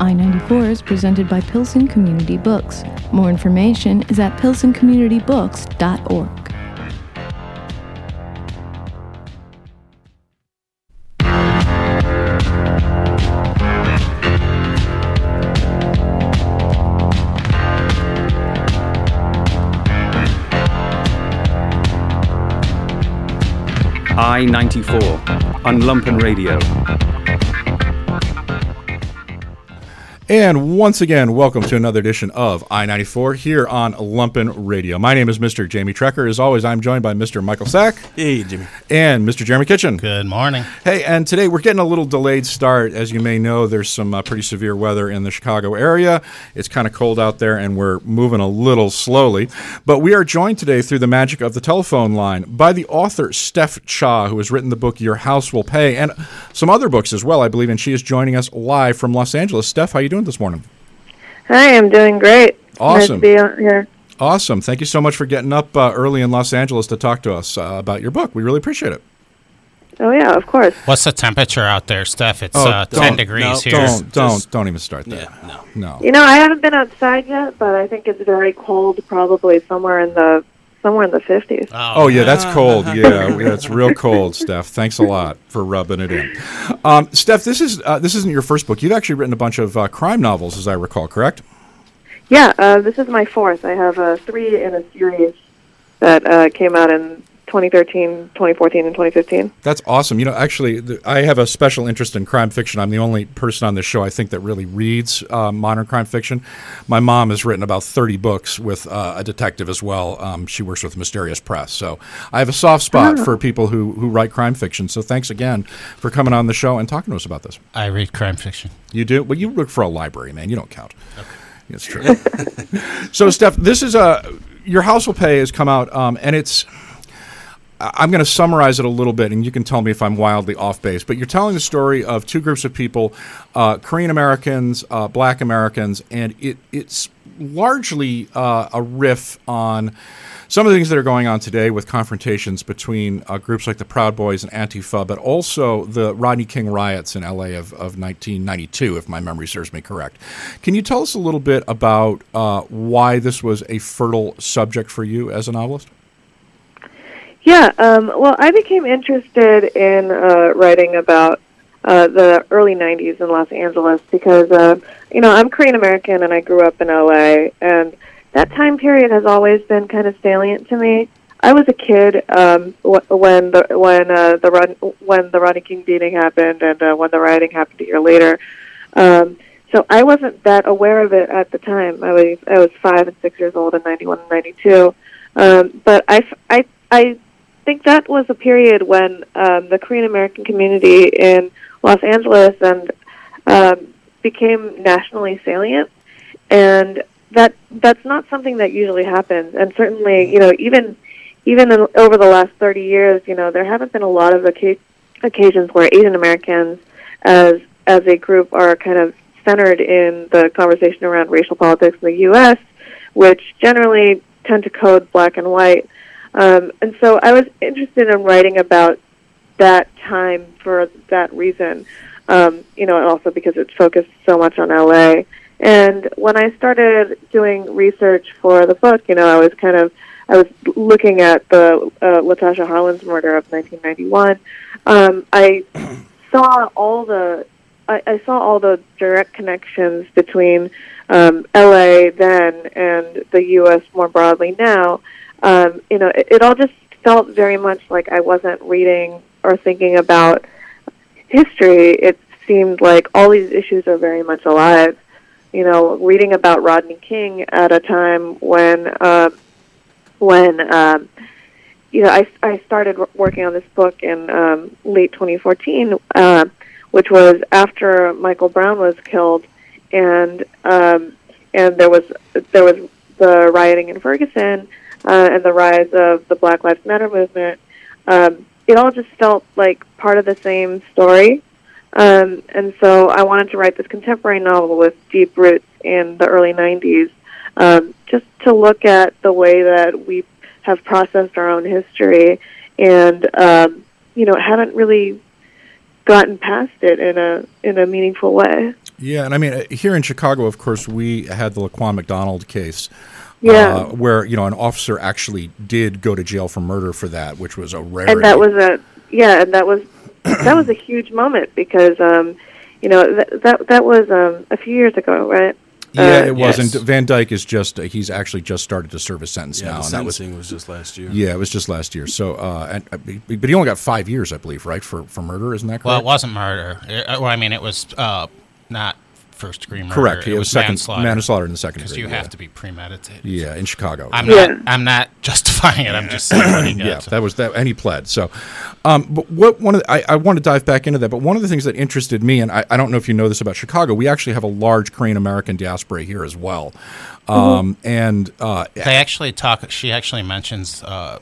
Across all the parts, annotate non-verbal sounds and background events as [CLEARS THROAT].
I 94 is presented by Pilsen Community Books. More information is at pilsencommunitybooks.org. I 94 on Lumpen Radio. And once again, welcome to another edition of I 94 here on Lumpen Radio. My name is Mr. Jamie Trecker. As always, I'm joined by Mr. Michael Sack. Hey, Jimmy. And Mr. Jeremy Kitchen. Good morning. Hey, and today we're getting a little delayed start. As you may know, there's some uh, pretty severe weather in the Chicago area. It's kind of cold out there, and we're moving a little slowly. But we are joined today through the magic of the telephone line by the author, Steph Cha, who has written the book Your House Will Pay, and some other books as well, I believe. And she is joining us live from Los Angeles. Steph, how you doing this morning? Hi, I'm doing great. Awesome. Nice to be out here. Awesome. Thank you so much for getting up uh, early in Los Angeles to talk to us uh, about your book. We really appreciate it. Oh yeah, of course. What's the temperature out there, Steph? It's Oh, uh, 10 degrees no, here. Don't, don't, Just- don't even start there. Yeah, no. No. You know, I haven't been outside yet, but I think it's very cold. Probably somewhere in the somewhere in the fifties. Oh yeah, that's cold. [LAUGHS] Yeah, yeah, it's real cold, Steph. Thanks a lot for rubbing it in. Um, Steph, this is uh, this isn't your first book. You've actually written a bunch of uh, crime novels, as I recall. Correct? Yeah, uh, this is my fourth. I have uh, three in a series that uh, came out in 2013, 2014, and 2015. That's awesome. You know, actually, th- I have a special interest in crime fiction. I'm the only person on this show I think that really reads uh, modern crime fiction. My mom has written about 30 books with uh, a detective as well. Um, she works with Mysterious Press, so I have a soft spot for people who who write crime fiction. So thanks again for coming on the show and talking to us about this. I read crime fiction. You do? Well, you work for a library, man. You don't count. It's true. [LAUGHS] so, Steph, this is a your house will pay has come out, um, and it's. I'm going to summarize it a little bit, and you can tell me if I'm wildly off base. But you're telling the story of two groups of people, uh, Korean Americans, uh, Black Americans, and it, it's largely uh, a riff on some of the things that are going on today with confrontations between uh, groups like the Proud Boys and Antifa, but also the Rodney King riots in LA of, of 1992, if my memory serves me correct. Can you tell us a little bit about uh, why this was a fertile subject for you as a novelist? Yeah, um, well, I became interested in uh, writing about uh, the early 90s in Los Angeles because, uh, you know, I'm Korean American and I grew up in LA, and that time period has always been kind of salient to me. I was a kid um, wh- when the when uh, the Rod- when the Rodney King beating happened and uh, when the rioting happened a year later. Um, so I wasn't that aware of it at the time. I was I was five and six years old in '91 and '92. Um, but I, I I think that was a period when um, the Korean American community in Los Angeles and um, became nationally salient, and that that's not something that usually happens. And certainly, you know, even even in, over the last thirty years, you know, there haven't been a lot of occa- occasions where Asian Americans, as as a group, are kind of centered in the conversation around racial politics in the U.S., which generally tend to code black and white. Um, and so I was interested in writing about that time for that reason, um, you know, and also because it's focused so much on LA. And when I started doing research for the book, you know, I was kind of I was looking at the uh, Latasha Harlins' murder of 1991. Um, I [CLEARS THROAT] saw all the I, I saw all the direct connections between um, LA then and the U.S. more broadly now. Um, you know, it, it all just felt very much like I wasn't reading or thinking about history. It seemed like all these issues are very much alive. You know, reading about Rodney King at a time when uh, when um, you know I, I started working on this book in um, late 2014. Uh, which was after Michael Brown was killed, and um, and there was there was the rioting in Ferguson uh, and the rise of the Black Lives Matter movement. Um, it all just felt like part of the same story, um, and so I wanted to write this contemporary novel with deep roots in the early '90s, um, just to look at the way that we have processed our own history, and um, you know haven't really gotten past it in a in a meaningful way. Yeah, and I mean, uh, here in Chicago, of course, we had the Laquan McDonald case. Yeah. Uh, where, you know, an officer actually did go to jail for murder for that, which was a rarity. and that was a yeah, and that was [CLEARS THROAT] that was a huge moment because um, you know that that that was um, a few years ago, right? Yeah, Uh, it was. Yes. And Van Dyke is just, uh, he's actually just started to serve a sentence Yeah, now. the and that was, was, just last year. yeah, it was just last year. So, uh, and, uh, but he only got five years, I believe, right, for, for murder, isn't that correct? Well, it wasn't murder. It- uh, well, I mean, it was uh, not first degree murder. Correct. It, It was second manslaughter. manslaughter in the second degree. Because degree. you yeah. have to be premeditated. Yeah, in Chicago. I'm Yeah. not. I'm not [LAUGHS] justifying it. I'm just saying what he got. yeah, that was that, and he pled. So, um, but what one of the, I, I want to dive back into that. But one of the things that interested me, and I, I don't know if you know this about Chicago, we actually have a large Korean American diaspora here as well. Um, and uh, They actually talk. She actually mentions. Uh,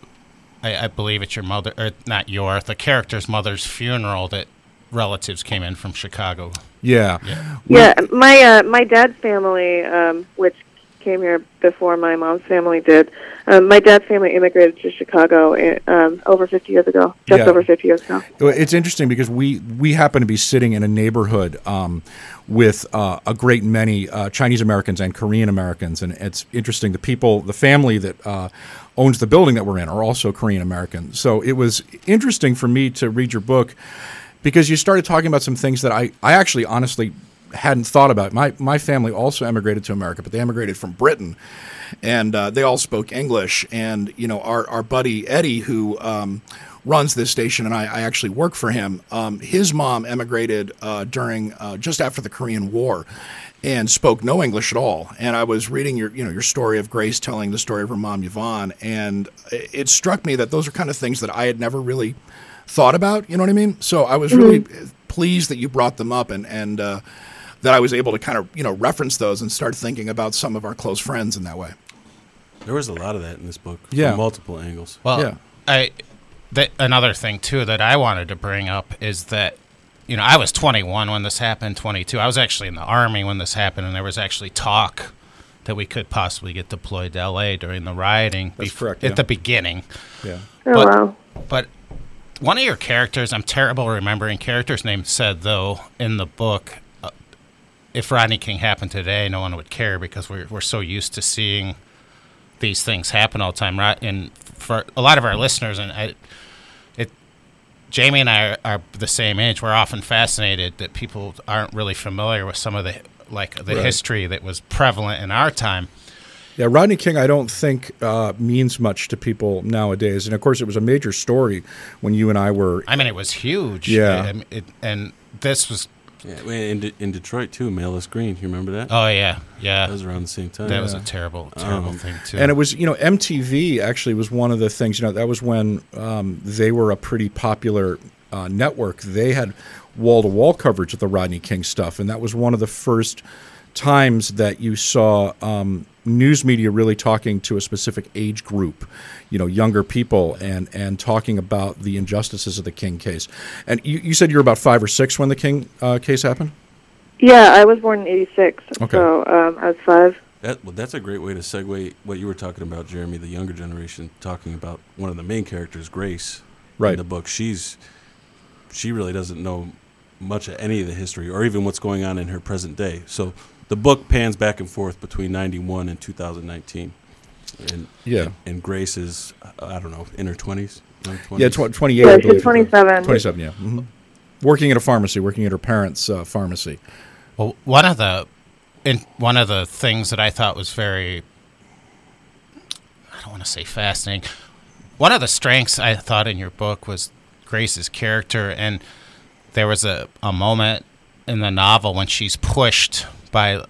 I, I believe it's your mother, or not your, the character's mother's funeral that relatives came in from Chicago. yeah, Yeah, my uh, my dad's family, um, which came here before my mom's family did. Um, my dad's family immigrated to Chicago uh, um, over 50 years ago, just Yeah. over 50 years ago. It's interesting because we we happen to be sitting in a neighborhood um, with uh, a great many uh, Chinese Americans and Korean Americans, and it's interesting. The people, the family that uh, owns the building that we're in, are also Korean American. So it was interesting for me to read your book because you started talking about some things that I I actually honestly hadn't thought about. My my family also emigrated to America, but they emigrated from Britain, and uh, they all spoke English. And you know, our our buddy Eddie, who um, runs this station, and I, I actually work for him. Um, his mom emigrated uh, during uh, just after the Korean War. And spoke no English at all. And I was reading your, you know, your story of Grace telling the story of her mom Yvonne, and it it struck me that those are kind of things that I had never really thought about. You know what I mean? So I was really pleased that you brought them up and and uh, that I was able to kind of you know reference those and start thinking about some of our close friends in that way. There was a lot of that in this book. Yeah. From multiple angles. Well, Yeah. I that another thing too that I wanted to bring up is that you know I was 21 when this happened, 22. I was actually in the army when this happened, and there was actually talk that we could possibly get deployed to L.A. during the rioting. That's bef- correct, At the beginning, Yeah. Oh, But- wow. but one of your characters, I'm terrible remembering characters' names, said though in the book, uh, if Rodney King happened today, no one would care because we're we're so used to seeing these things happen all the time, right? And for a lot of our listeners, and I, it, Jamie and I are, are the same age. We're often fascinated that people aren't really familiar with some of the like the Right. history that was prevalent in our time. Yeah, Rodney King, I don't think uh, means much to people nowadays, and of course, it was a major story when you and I were. I mean, it was huge. Yeah. I mean, it, and this was. Yeah, in, De- in Detroit too, Malice Green. You remember that? Oh yeah, yeah. that was around the same time. That was a terrible, terrible Um, thing too. And it was, you know, MTV actually was one of the things. You know, that was when um, they were a pretty popular uh, network. They had wall to wall coverage of the Rodney King stuff, and that was one of the first times that you saw um, news media really talking to a specific age group, you know, younger people, and and talking about the injustices of the King case. And you, you said you were about five or six when the King uh, case happened. Yeah, I was born in '86, Okay. so um, I was five. That, well, that's a great way to segue what you were talking about, Jeremy, the younger generation, talking about one of the main characters, Grace, Right. in the book. She's she really doesn't know much of any of the history or even what's going on in her present day. So the book pans back and forth between 91 and 2019. And Yeah. and Grace is I don't know, in her 20s, 20s. Yeah, tw- 28. Yeah, I she's 27. 27, yeah. hmm Working at a pharmacy, working at her parents' uh, pharmacy. well, one of the, in, one of the things that I thought was very, I don't want to say fascinating. One of the strengths I thought in your book was Grace's character, and there was a, a moment in the novel when she's pushed by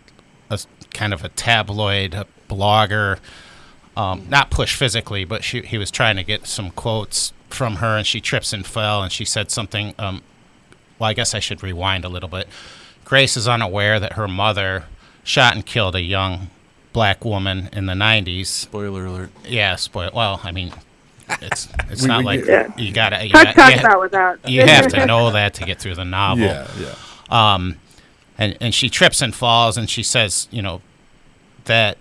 a kind of a tabloid a blogger um, not pushed physically, but she, he was trying to get some quotes from her, and she trips and fell, and she said something. Um, well, I guess I should rewind a little bit. Grace is unaware that her mother shot and killed a young black woman in the 90s. Spoiler alert. Yeah, spoil. Well, I mean, it's it's We- not we like get- you gotta. You, Hard got, talk you, about without. you have to know that to get through the novel Yeah, yeah. um, and and she trips and falls, and she says, you know, that,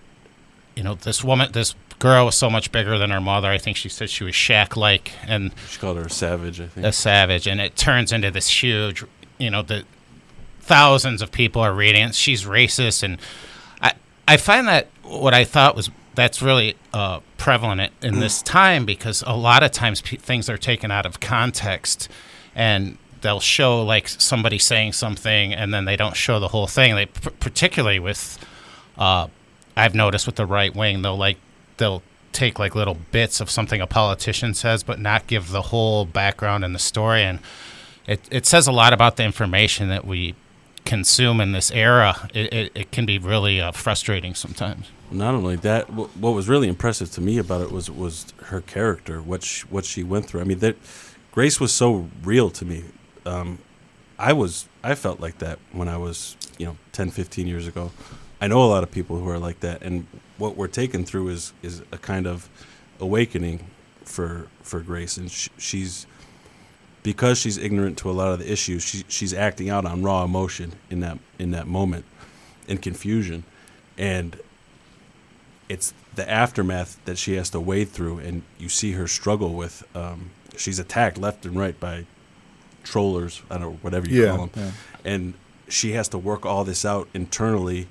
you know, this woman, this girl was so much bigger than her mother. I think she said she was shack like and She called her a savage, I think. a savage, and it turns into this huge, you know, the thousands of people are reading it. She's racist, and I I find that what I thought was that's really uh, prevalent in this time because a lot of times p- things are taken out of context, and they'll show like somebody saying something, and then they don't show the whole thing. They p- particularly with uh, I've noticed with the right wing, they'll like they'll take like little bits of something a politician says, but not give the whole background and the story. And it, it says a lot about the information that we consume in this era. It, it, it can be really uh, frustrating sometimes. Not only that, wh- what was really impressive to me about it was was her character, what she, what she went through. I mean, that Grace was so real to me. Um, I was I felt like that when I was you know 10, 15 years ago. I know a lot of people who are like that, and what we're taken through is is a kind of awakening for for Grace, and sh- she's because she's ignorant to a lot of the issues. She, she's acting out on raw emotion in that in that moment, in confusion, and it's the aftermath that she has to wade through, and you see her struggle with. Um, she's attacked left and right by trollers, I don't know whatever you Yeah, call them, yeah. and she has to work all this out internally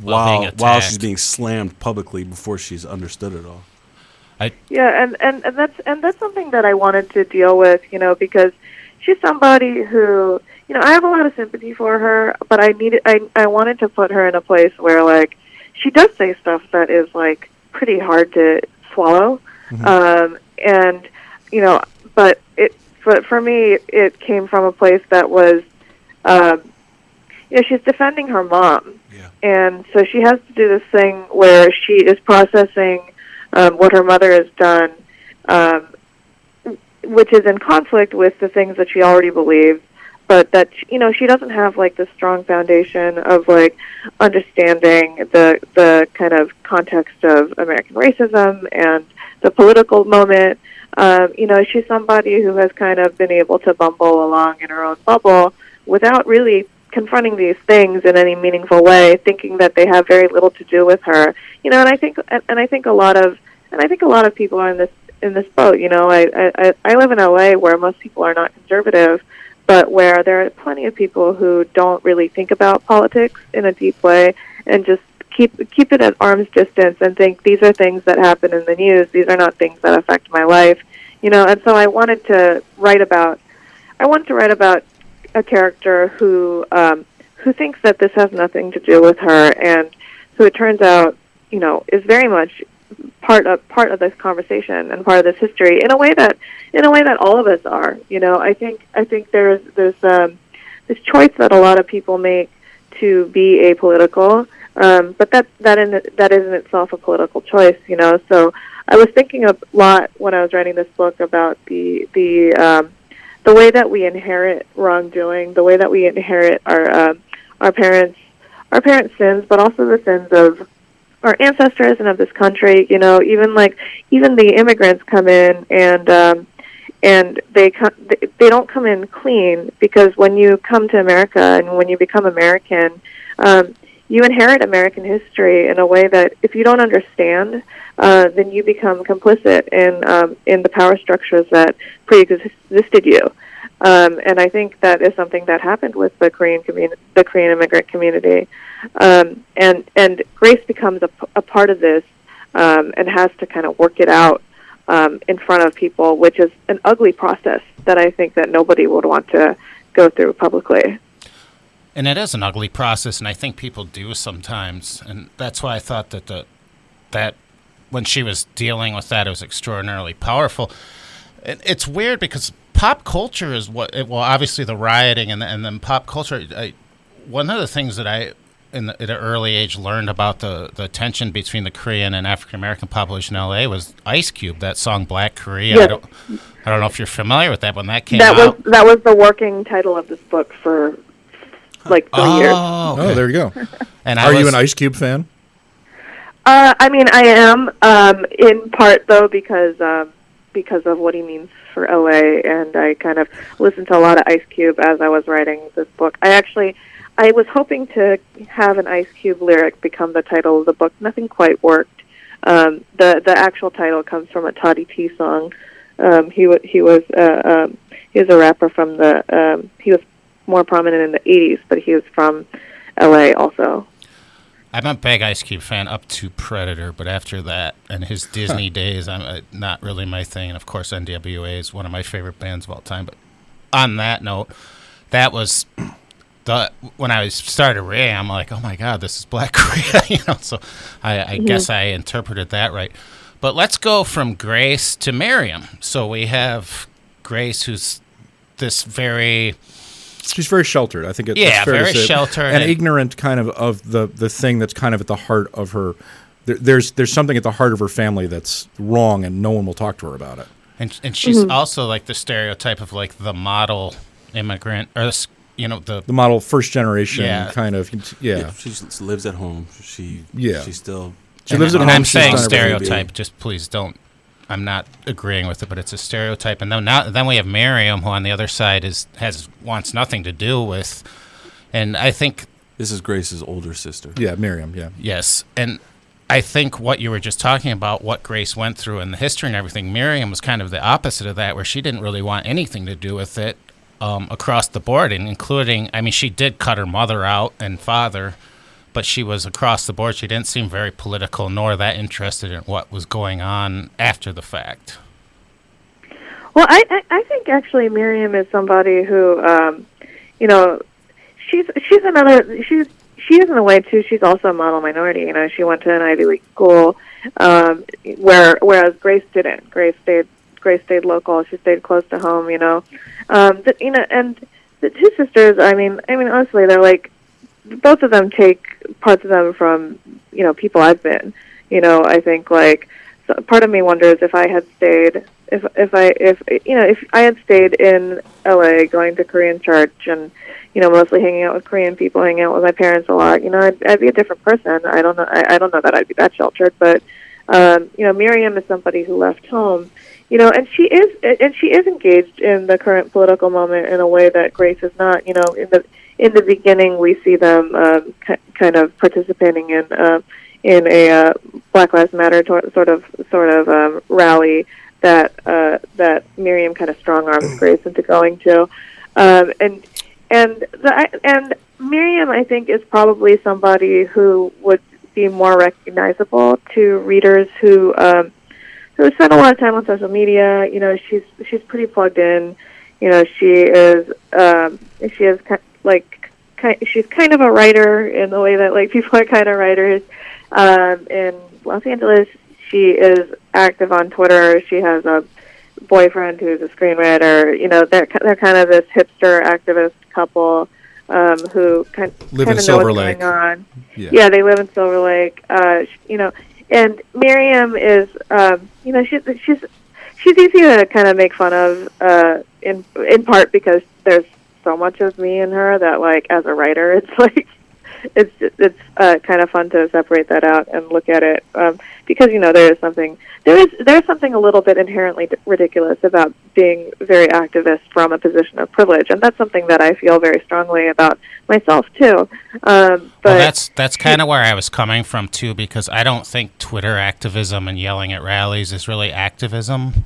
While while while she's being slammed publicly before she's understood it all. Yeah, and, and, and that's and that's something that I wanted to deal with, you know, because she's somebody who, you know, I have a lot of sympathy for her, but I needed I I wanted to put her in a place where like she does say stuff that is like pretty hard to swallow, um, and you know, but it but for me it came from a place that was, um, you know, she's defending her mom, Yeah. and so she has to do this thing where she is processing um, what her mother has done, um, which is in conflict with the things that she already believes, but that you know she doesn't have like the strong foundation of like understanding the the kind of context of American racism and the political moment. Um, you know, she's somebody who has kind of been able to bumble along in her own bubble without really confronting these things in any meaningful way, thinking that they have very little to do with her. You know, and I think and, I think a lot of and I think a lot of people are in this in this boat. You know, I I, I live in LA where most people are not conservative, but where there are plenty of people who don't really think about politics in a deep way and just keep keep it at arm's distance and think these are things that happen in the news. These are not things that affect my life. You know, and so I wanted to write about I wanted to write about a character who um, who thinks that this has nothing to do with her, and who it turns out, you know, is very much part of part of this conversation and part of this history in a way that in a way that all of us are. You know, I think I think there's there's um, this choice that a lot of people make to be apolitical, um, but that that in that is in itself a political choice. You know, so I was thinking a lot when I was writing this book about the the um, the way that we inherit wrongdoing, the way that we inherit our um, our parents our parents' sins, but also the sins of our ancestors and of this country. You know, even like even the immigrants come in and um, and they come they, they don't come in clean because when you come to America and when you become American, um, you inherit American history in a way that if you don't understand, uh, then you become complicit in um, in the power structures that pre-existed you. Um, and I think that is something that happened with the Korean community, the Korean immigrant community. Um, and and Grace becomes a, a part of this um, and has to kind of work it out um, in front of people, which is an ugly process that I think that nobody would want to go through publicly. And it is an ugly process, and I think people do sometimes, and that's why I thought that the that when she was dealing with that, it was extraordinarily powerful. It, it's weird because pop culture is what it, well, obviously the rioting and and then pop culture. I, one of the things that I in the, at an early age learned about the, the tension between the Korean and African American population in LA was Ice Cube, that song Black Korea. I don't I don't know if you're familiar with that when that came that out. was that was the working title of this book for [LAUGHS] like three years. oh, Oh, okay. there you go. [LAUGHS] and I Are you an Ice Cube fan? Uh, I mean, I am um, in part though because um, because of what he means for LA, and I kind of listened to a lot of Ice Cube as I was writing this book. I actually, I was hoping to have an Ice Cube lyric become the title of the book. Nothing quite worked. Um, the the actual title comes from a Toddy Tee song. Um, he wa he was uh, um, he was a rapper from the um, he was more prominent in the '80s, but he was from L.A. also. I'm a big Ice Cube fan up to Predator, but after that and his Disney days, I'm uh, not really my thing. And of course, NWA is one of my favorite bands of all time. But on that note, that was the when I started Ray, I'm like, oh my god, this is Black [LAUGHS] Korea, [LAUGHS] you know. So I, I guess I interpreted that right. But let's go from Grace to Miriam. So we have Grace, who's this very She's very sheltered. I think it's Yeah, fair very to say. sheltered and, and- ignorant, kind of of the the thing that's kind of at the heart of her. There, there's there's something at the heart of her family that's wrong, and no one will talk to her about it. And and she's mm-hmm. also like the stereotype of like the model immigrant or this, you know the The model first generation Yeah. kind of yeah. Yeah, she lives at home. She Yeah. She still She and, lives at home, I'm saying stereotype. Just please don't. I'm not agreeing with it, but it's a stereotype. And then now then we have Miriam, who on the other side is has wants nothing to do with. And I think This is Grace's older sister. Yeah, Miriam. Yeah, Yes, and I think what you were just talking about, what Grace went through and the history and everything, Miriam was kind of the opposite of that, where she didn't really want anything to do with it um, across the board, and including, I mean, she did cut her mother out and father, but she was across the board. She didn't seem very political nor that interested in what was going on after the fact. Well, I, I I think actually Miriam is somebody who, um, you know, she's she's another she's she is in a way too. She's also a model minority. You know, she went to an Ivy League school, um, where whereas Grace didn't. Grace stayed Grace stayed local. She stayed close to home. You know, um, the, you know, and the two sisters. I mean, I mean, honestly, they're like both of them take parts of them from you know people I've been. You know, I think like so part of me wonders if I had stayed if if I if you know if I had stayed in LA going to Korean church and you know mostly hanging out with Korean people hanging out with my parents a lot you know I'd, I'd be a different person I don't know I, I don't know that I'd be that sheltered but um you know Miriam is somebody who left home you know and she is and she is engaged in the current political moment in a way that Grace is not you know in the in the beginning we see them um, ki- kind of participating in uh, in a uh, Black Lives Matter tor- sort of sort of um, rally that uh, that Miriam kind of strong arms Grace into going to, um, and and the, and Miriam I think is probably somebody who would be more recognizable to readers who um, who spend a lot of time on social media. You know, she's she's pretty plugged in. You know, she is um, she is like ki- she's kind of a writer in the way that like [LAUGHS] people are kind of writers. Um, in Los Angeles, she is active on Twitter. She has a boyfriend who's a screenwriter. You know, they're they're kind of this hipster activist couple um, who kind, Live kind in of know Silver what's Lake. going on. yeah. Yeah, they live in Silver Lake. Uh, you know, and Miriam is, um, you know, she's she's she's easy to kind of make fun of, uh, in in part because there's so much of me in her that, like, as a writer, [LAUGHS] it's like it's it's uh, kind of fun to separate that out and look at it um, because you know there is something there is there's something a little bit inherently d- ridiculous about being very activist from a position of privilege, and that's something that I feel very strongly about myself too. Um, but well, that's that's kind of where I was coming from too, because I don't think Twitter activism and yelling at rallies is really activism,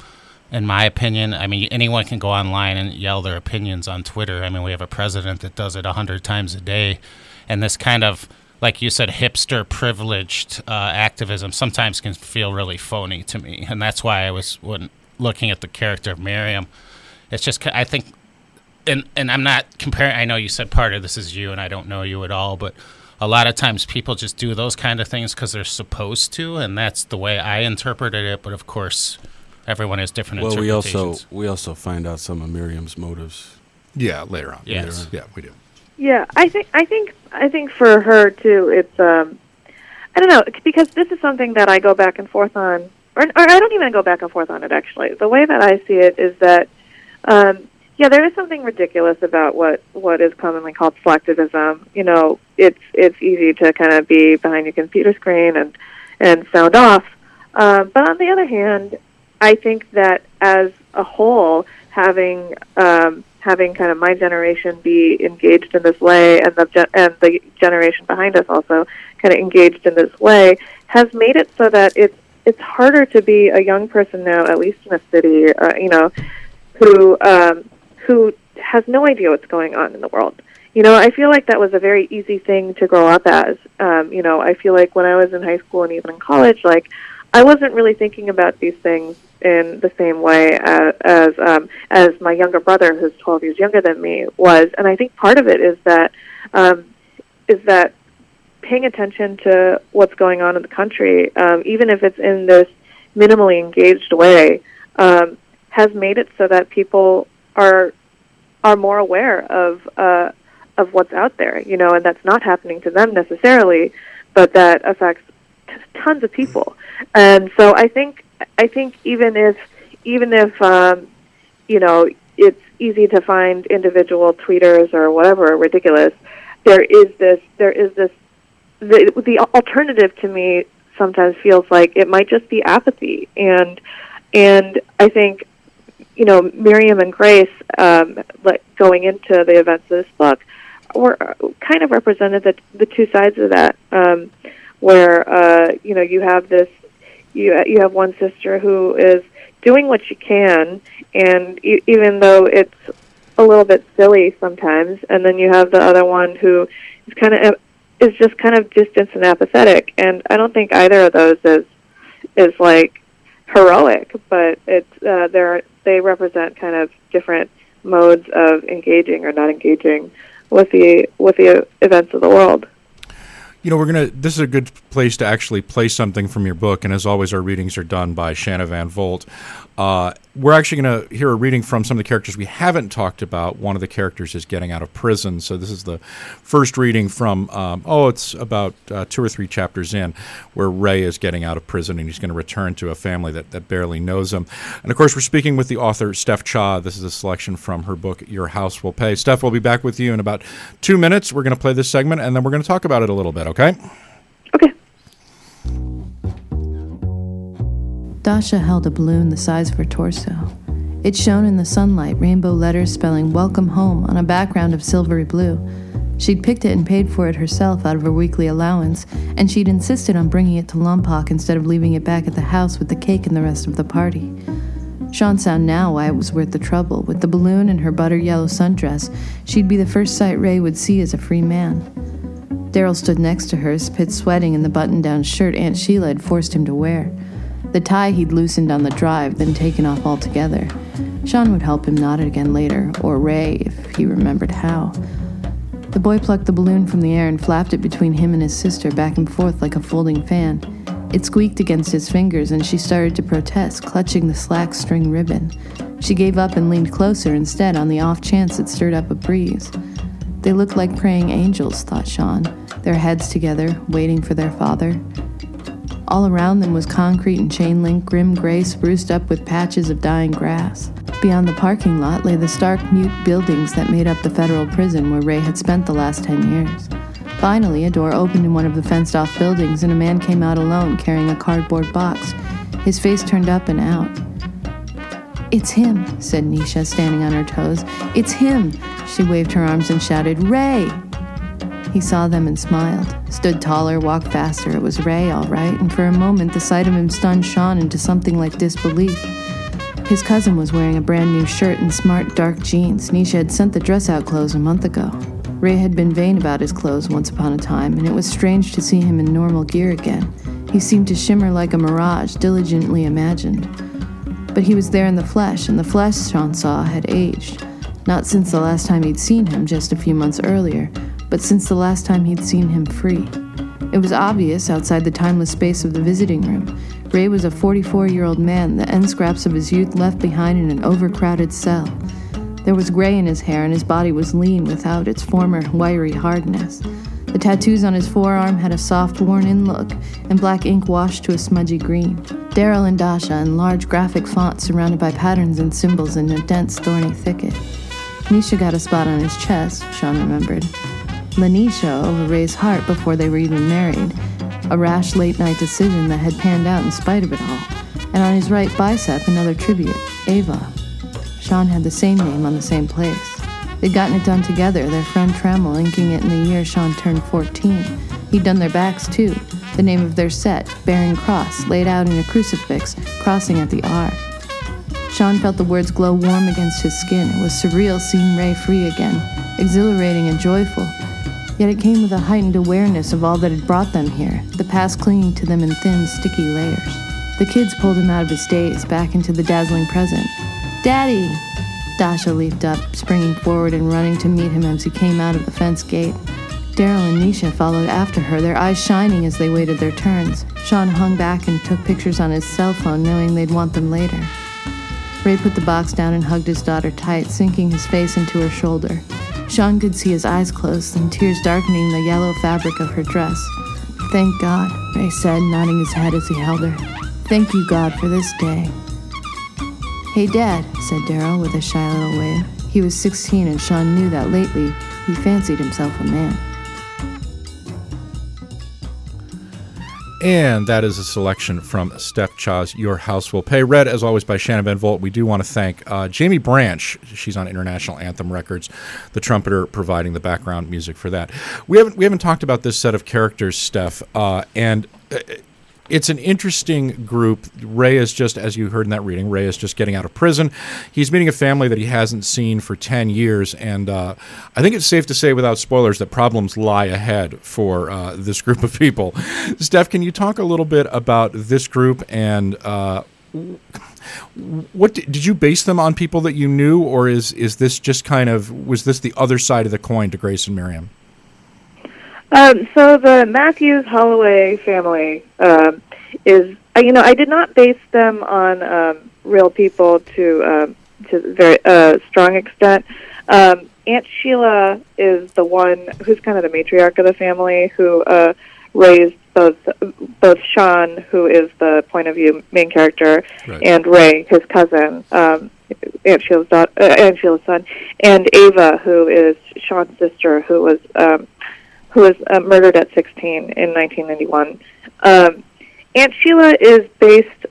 in my opinion. I mean, anyone can go online and yell their opinions on Twitter. I mean, we have a president that does it a hundred times a day, and this kind of like you said, hipster privileged uh, activism sometimes can feel really phony to me, and that's why I was when looking at the character of Miriam. It's just I think and and I'm not comparing. I know you said part of this is you, and I don't know you at all, but a lot of times people just do those kind of things because they're supposed to, and that's the way I interpreted it. But of course, everyone has different Well, we also we also find out some of Miriam's motives. Yeah, later on. Yes. Later on. Yeah, we do. Yeah, I think I think I think for her too, it's um, I don't know because this is something that I go back and forth on, or, or I don't even go back and forth on it. Actually, the way that I see it is that, um, yeah, there is something ridiculous about what what is commonly called slacktivism. You know, it's it's easy to kind of be behind your computer screen and and sound off, um, but on the other hand, I think that as a whole, having um, having kind of my generation be engaged in this way, and the and the generation behind us also kind of engaged in this way, has made it so that it's it's harder to be a young person now, at least in a city, uh, you know, who um, who has no idea what's going on in the world. You know, I feel like that was a very easy thing to grow up as. Um, you know, I feel like when I was in high school and even in college, like I wasn't really thinking about these things in the same way as as, um, as my younger brother, who's 12 years younger than me, was. And I think part of it is that um, is that paying attention to what's going on in the country, um, even if it's in this minimally engaged way, um, has made it so that people are are more aware of uh, of what's out there, you know, and that's not happening to them necessarily, but that affects tons of people. And so I think I think even if even if um, you know it's easy to find individual tweeters or whatever ridiculous, there is this there is this the the alternative to me sometimes feels like it might just be apathy and and I think you know Miriam and Grace um, like going into the events of this book were kind of represented the the two sides of that um, where uh, you know you have this you you have one sister who is doing what she can and e- even though it's a little bit silly sometimes and then you have the other one who is kind of is just kind of distant and apathetic and I don't think either of those is is like heroic but it's uh, they're they represent kind of different modes of engaging or not engaging with the with the events of the world. You know, we're gonna. This is a good place to actually play something from your book, and as always, our readings are done by Shanna Van Volt. Uh, we're actually going to hear a reading from some of the characters we haven't talked about. One of the characters is getting out of prison, so this is the first reading from. Um, oh, it's about uh, two or three chapters in, where Ray is getting out of prison and he's going to return to a family that, that barely knows him. And of course, we're speaking with the author Steph Cha. This is a selection from her book Your House Will Pay. Steph, we'll be back with you in about two minutes. We're going to play this segment, and then we're going to talk about it a little bit. Okay. Okay. Dasha held a balloon the size of her torso. It shone in the sunlight, rainbow letters spelling Welcome Home on a background of silvery blue. She'd picked it and paid for it herself out of her weekly allowance, and she'd insisted on bringing it to Lompoc instead of leaving it back at the house with the cake and the rest of the party. Sean saw now why it was worth the trouble. With the balloon and her butter yellow sundress, she'd be the first sight Ray would see as a free man. Daryl stood next to her, spit sweating in the button down shirt Aunt Sheila had forced him to wear. The tie he'd loosened on the drive, then taken off altogether. Sean would help him knot it again later, or Ray, if he remembered how. The boy plucked the balloon from the air and flapped it between him and his sister back and forth like a folding fan. It squeaked against his fingers, and she started to protest, clutching the slack string ribbon. She gave up and leaned closer instead on the off chance it stirred up a breeze. They looked like praying angels, thought Sean, their heads together, waiting for their father. All around them was concrete and chain link, grim gray spruced up with patches of dying grass. Beyond the parking lot lay the stark, mute buildings that made up the federal prison where Ray had spent the last ten years. Finally, a door opened in one of the fenced off buildings, and a man came out alone carrying a cardboard box, his face turned up and out. It's him, said Nisha, standing on her toes. It's him! She waved her arms and shouted, Ray! He saw them and smiled, stood taller, walked faster. It was Ray, all right, and for a moment the sight of him stunned Sean into something like disbelief. His cousin was wearing a brand new shirt and smart dark jeans. Nisha had sent the dress out clothes a month ago. Ray had been vain about his clothes once upon a time, and it was strange to see him in normal gear again. He seemed to shimmer like a mirage, diligently imagined. But he was there in the flesh, and the flesh Sean saw had aged. Not since the last time he'd seen him, just a few months earlier, but since the last time he'd seen him free. It was obvious outside the timeless space of the visiting room. Ray was a 44 year old man, the end scraps of his youth left behind in an overcrowded cell. There was gray in his hair, and his body was lean without its former wiry hardness. The tattoos on his forearm had a soft, worn in look, and black ink washed to a smudgy green. Daryl and Dasha in large graphic font surrounded by patterns and symbols in a dense, thorny thicket. Nisha got a spot on his chest, Sean remembered. Lanisha over Ray's heart before they were even married, a rash late night decision that had panned out in spite of it all. And on his right bicep, another tribute, Ava. Sean had the same name on the same place. They'd gotten it done together, their friend Trammell inking it in the year Sean turned 14. He'd done their backs too, the name of their set, Bearing Cross, laid out in a crucifix, crossing at the R. Sean felt the words glow warm against his skin. It was surreal seeing Ray free again, exhilarating and joyful. Yet it came with a heightened awareness of all that had brought them here, the past clinging to them in thin, sticky layers. The kids pulled him out of his daze, back into the dazzling present. Daddy! Dasha leaped up, springing forward and running to meet him as he came out of the fence gate. Daryl and Nisha followed after her, their eyes shining as they waited their turns. Sean hung back and took pictures on his cell phone, knowing they'd want them later. Ray put the box down and hugged his daughter tight, sinking his face into her shoulder. Sean could see his eyes closed and tears darkening the yellow fabric of her dress. Thank God, Ray said, nodding his head as he held her. Thank you, God, for this day. Hey, Dad, said Daryl with a shy little wave. He was 16, and Sean knew that lately he fancied himself a man. And that is a selection from Steph Cha's Your House Will Pay. Read, as always, by Shannon Van Volt. We do want to thank uh, Jaimie Branch. She's on International Anthem Records, the trumpeter providing the background music for that. We haven't, we haven't talked about this set of characters, Steph. Uh, and uh, it's an interesting group. Ray is just, as you heard in that reading, Ray is just getting out of prison. He's meeting a family that he hasn't seen for 10 years. And uh, I think it's safe to say, without spoilers, that problems lie ahead for uh, this group of people. [LAUGHS] Steph, can you talk a little bit about this group and uh, what did you base them on people that you knew, or is is this just kind of was this the other side of the coin to Grace and Miriam? Um, so the Matthews Holloway family um, is, uh, you know, I did not base them on um, real people to um, to very uh, strong extent. Um, Aunt Sheila is the one who's kind of the matriarch of the family who uh, raised both both Sean, who is the point of view main character, Right. and Ray, his cousin. Um, Aunt Sheila's daughter, uh, Aunt Sheila's son, and Ava, who is Sean's sister, who was um, who was uh, murdered at 16 in 1991. Um, Aunt Sheila is based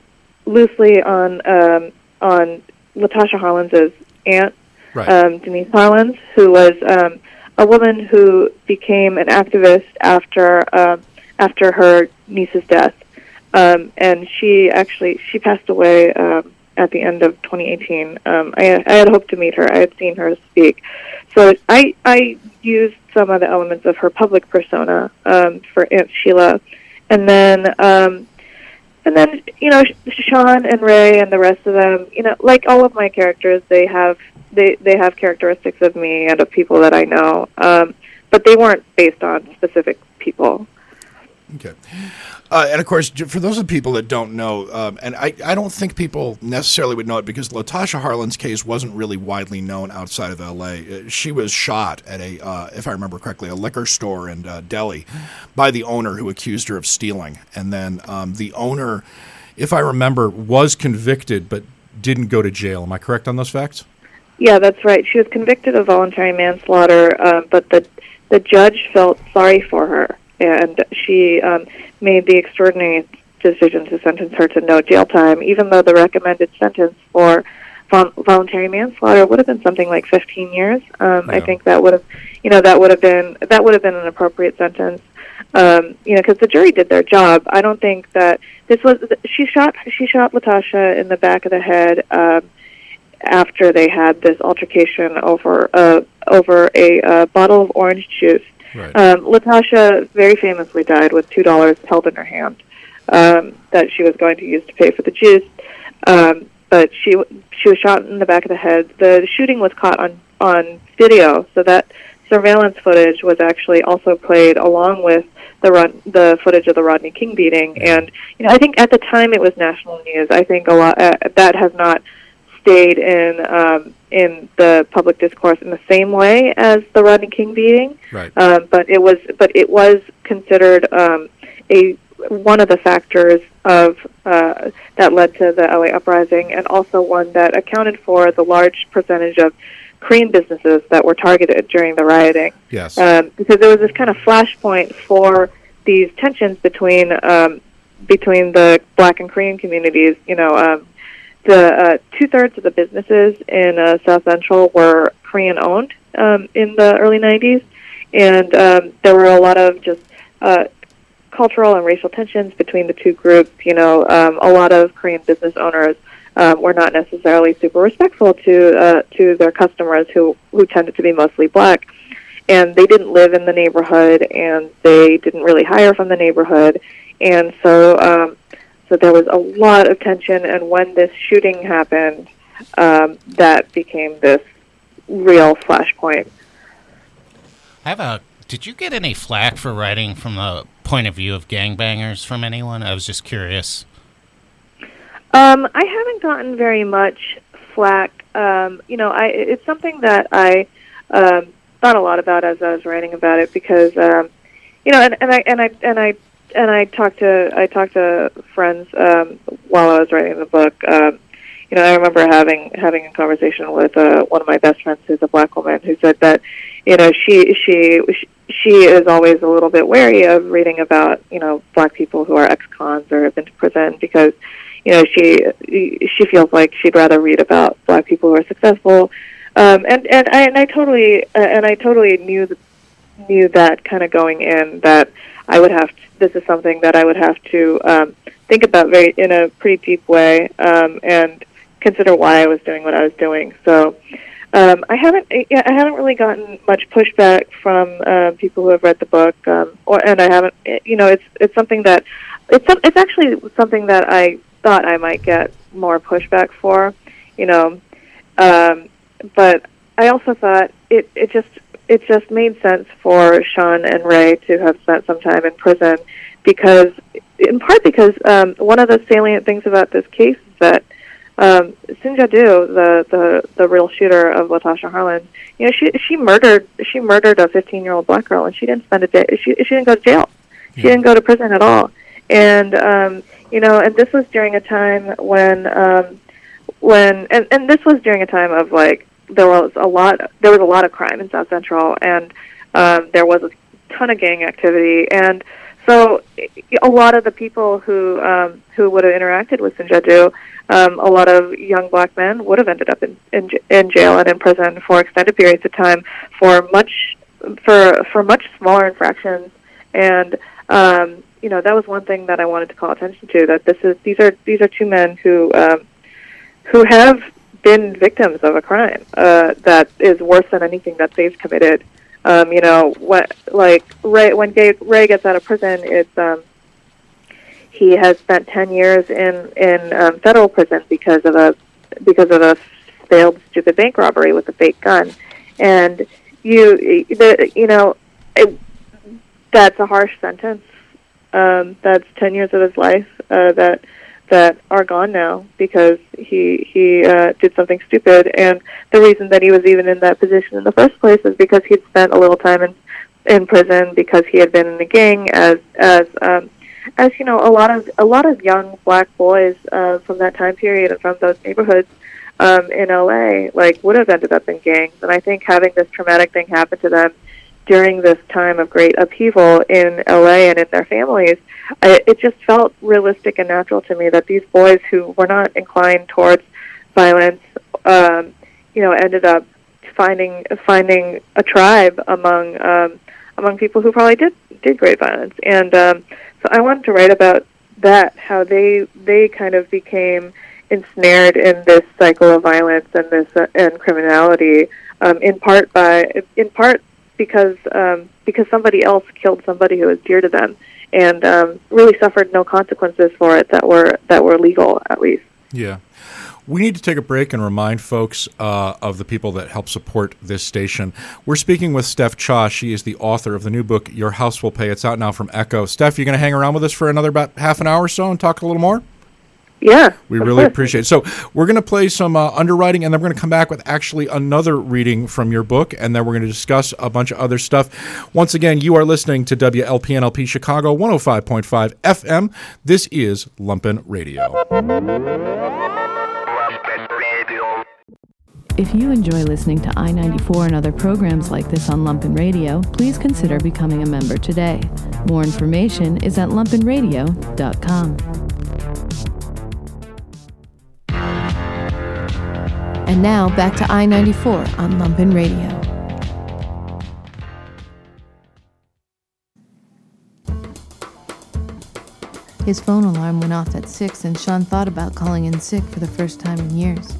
loosely on um, on Latasha Harlins' aunt, Right. um, Denise Harlins, who was um, a woman who became an activist after um, after her niece's death, um, and she actually she passed away um, at the end of 2018. Um, I, I had hoped to meet her. I had seen her speak, so I I used some of the elements of her public persona um, for Aunt Sheila, and then. Um, and then you know Sean and Ray and the rest of them, you know, like all of my characters, they have they they have characteristics of me and of people that I know, um, but they weren't based on specific people. Okay. Uh, and of course, for those of people that don't know, um, and I, I don't think people necessarily would know it because Latasha Harlins' case wasn't really widely known outside of L.A. Uh, she was shot at a, uh, if I remember correctly, a liquor store in uh, Delhi by the owner who accused her of stealing. And then um, the owner, if I remember, was convicted but didn't go to jail. Am I correct on those facts? Yeah, that's right. She was convicted of voluntary manslaughter, uh, but the the judge felt sorry for her, and she um, made the extraordinary decision to sentence her to no jail time, even though the recommended sentence for vol- voluntary manslaughter would have been something like 15 years. Um, I think that would have, you know, that would have been that would have been an appropriate sentence. Um, you know, because the jury did their job. I don't think that this was she shot she shot Latasha in the back of the head. Um, after they had this altercation over uh, over a uh, bottle of orange juice. Right. Um, Latasha very famously died with two dollars held in her hand um, that she was going to use to pay for the juice. Um, but she she was shot in the back of the head. The shooting was caught on on video, so that surveillance footage was actually also played along with the run, the footage of the Rodney King beating. And you know, I think at the time it was national news. I think a lot uh, that has not stayed in um, in the public discourse in the same way as the Rodney King beating. Right. Um, but it was but it was considered um, a one of the factors of uh, that led to the LA uprising, and also one that accounted for the large percentage of Korean businesses that were targeted during the rioting Yes. um, because there was this kind of flashpoint for these tensions between um, between the Black and Korean communities. You know, um, the uh, two thirds of the businesses in uh, South Central were Korean owned um, in the early '90s, and um, there were a lot of just uh, cultural and racial tensions between the two groups. You know, um, a lot of Korean business owners um, were not necessarily super respectful to uh, to their customers who who tended to be mostly black, and they didn't live in the neighborhood and they didn't really hire from the neighborhood, and so um, so there was a lot of tension. And when this shooting happened, um, that became this real flashpoint. I have a. Did you get any flack for writing from the point of view of gangbangers from anyone? I was just curious. Um, I haven't gotten very much flack. Um, you know, I it's something that I um, thought a lot about as I was writing about it because um, you know, and, and I and I and I and I talked to I talked to friends um, while I was writing the book. Um, you know, I remember having having a conversation with uh, one of my best friends, who's a black woman, who said that you know she she she is always a little bit wary of reading about you know black people who are ex-cons or have been to prison because you know she she feels like she'd rather read about black people who are successful um and and i and i totally uh, and i totally knew the, knew that kind of going in that i would have to, this is something that i would have to um think about very in a pretty deep way um and consider why i was doing what i was doing so um, I haven't. Yeah, I haven't really gotten much pushback from uh, people who have read the book, um, or and I haven't. You know, it's it's something that it's it's actually something that I thought I might get more pushback for, you know. Um, but I also thought it, it just it just made sense for Sean and Ray to have spent some time in prison because, in part, because um, one of the salient things about this case is that um, Soon Ja Du, the, the the real shooter of Latasha Harlins, you know, she she murdered she murdered a 15 year old black girl, and she didn't spend a day. She she didn't go to jail. She didn't go to prison at all. And um, you know, and this was during a time when um, when and, and this was during a time of like there was a lot there was a lot of crime in South Central and um, there was a ton of gang activity and so a lot of the people who um, who would have interacted with Soon Ja Du, um, a lot of young black men would have ended up in, in in jail and in prison for extended periods of time for much for for much smaller infractions and um, you know that was one thing that I wanted to call attention to. That this is these are these are two men who um, who have been victims of a crime uh, that is worse than anything that they've committed. Um, you know, what like Ray when Gay, Ray gets out of prison, it's um, he has spent ten years in in um, federal prison because of a because of a failed stupid bank robbery with a fake gun, and you the you know it, that's a harsh sentence um, that's ten years of his life uh, that that are gone now because he he uh, did something stupid, and the reason that he was even in that position in the first place is because he'd spent a little time in in prison because he had been in a gang as as um, as you know a lot of a lot of young black boys uh, from that time period and from those neighborhoods um, in LA like would have ended up in gangs, and I think having this traumatic thing happen to them during this time of great upheaval in LA and in their families, I, it just felt realistic and natural to me that these boys who were not inclined towards violence, um, you know, ended up finding finding a tribe among um, among people who probably did did great violence. And um, so I wanted to write about that, how they they kind of became ensnared in this cycle of violence and this uh, and criminality, um, in part by in part because um, because somebody else killed somebody who was dear to them, and um, really suffered no consequences for it that were that were legal at least. Yeah. We need to take a break and remind folks uh, of the people that help support this station. We're speaking with Steph Cha. She is the author of the new book, Your House Will Pay. It's out now from Echo. Steph, you going to hang around with us for another about half an hour or so and talk a little more? Yeah. We really course. appreciate it. So, we're going to play some uh, underwriting and then we're going to come back with actually another reading from your book and then we're going to discuss a bunch of other stuff. Once again, you are listening to WLPNLP Chicago 105.5 FM. This is Lumpen Radio. If you enjoy listening to I 94 and other programs like this on Lumpen Radio, please consider becoming a member today. More information is at lumpenradio.com. And now back to I 94 on Lumpen Radio. His phone alarm went off at 6, and Sean thought about calling in sick for the first time in years.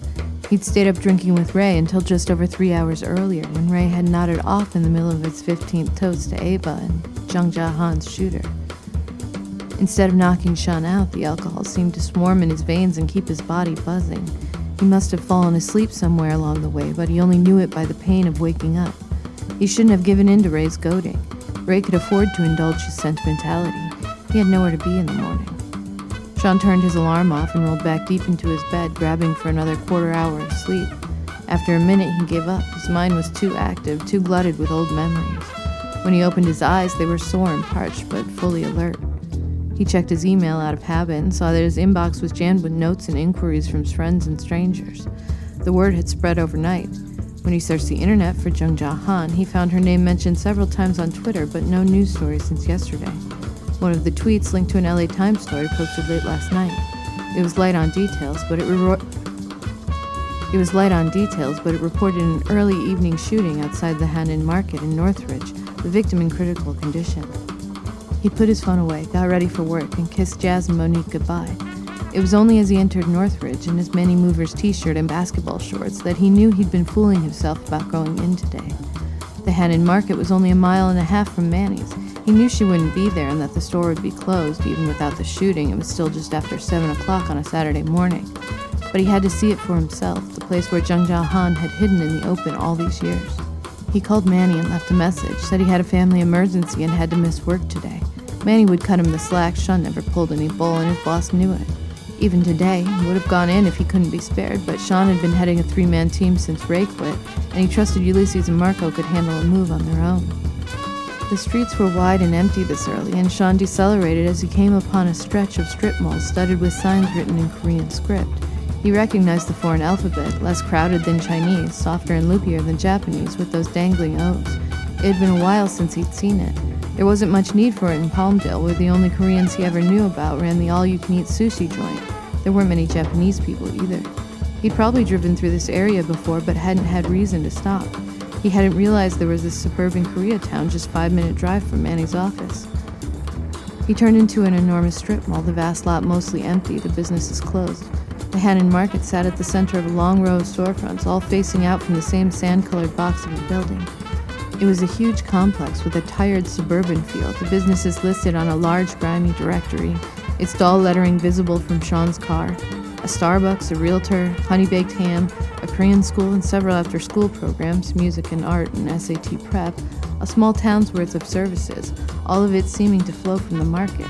He'd stayed up drinking with Ray until just over three hours earlier when Ray had nodded off in the middle of his 15th toast to Ava and Jung Ja Han's shooter. Instead of knocking Sean out, the alcohol seemed to swarm in his veins and keep his body buzzing. He must have fallen asleep somewhere along the way, but he only knew it by the pain of waking up. He shouldn't have given in to Ray's goading. Ray could afford to indulge his sentimentality. He had nowhere to be in the morning. Sean turned his alarm off and rolled back deep into his bed, grabbing for another quarter hour of sleep. After a minute, he gave up. His mind was too active, too glutted with old memories. When he opened his eyes, they were sore and parched, but fully alert. He checked his email out of habit and saw that his inbox was jammed with notes and inquiries from friends and strangers. The word had spread overnight. When he searched the internet for Jung Ja Han, he found her name mentioned several times on Twitter, but no news story since yesterday. One of the tweets linked to an LA Times story posted late last night. It was light on details, but it re- it was light on details, but it reported an early evening shooting outside the Hannan Market in Northridge, the victim in critical condition. He put his phone away, got ready for work, and kissed Jazz and Monique goodbye. It was only as he entered Northridge in his Manny Movers t shirt and basketball shorts that he knew he'd been fooling himself about going in today. The Hannan Market was only a mile and a half from Manny's. He knew she wouldn't be there and that the store would be closed even without the shooting. It was still just after 7 o'clock on a Saturday morning. But he had to see it for himself, the place where Jung Ja Han had hidden in the open all these years. He called Manny and left a message, said he had a family emergency and had to miss work today. Manny would cut him the slack, Sean never pulled any bull, and his boss knew it. Even today, he would have gone in if he couldn't be spared, but Sean had been heading a three man team since Ray quit, and he trusted Ulysses and Marco could handle a move on their own. The streets were wide and empty this early, and Sean decelerated as he came upon a stretch of strip malls studded with signs written in Korean script. He recognized the foreign alphabet, less crowded than Chinese, softer and loopier than Japanese, with those dangling O's. It had been a while since he'd seen it. There wasn't much need for it in Palmdale, where the only Koreans he ever knew about ran the all you can eat sushi joint. There weren't many Japanese people either. He'd probably driven through this area before, but hadn't had reason to stop. He hadn't realized there was this suburban Koreatown just five minute drive from Manny's office. He turned into an enormous strip mall, the vast lot mostly empty, the businesses closed. The Hannan Market sat at the center of a long row of storefronts, all facing out from the same sand colored box of a building. It was a huge complex with a tired suburban feel, the businesses listed on a large, grimy directory, its dull lettering visible from Sean's car. A Starbucks, a realtor, honey baked ham, a Korean school, and several after school programs, music and art, and SAT prep, a small town's worth of services, all of it seeming to flow from the market.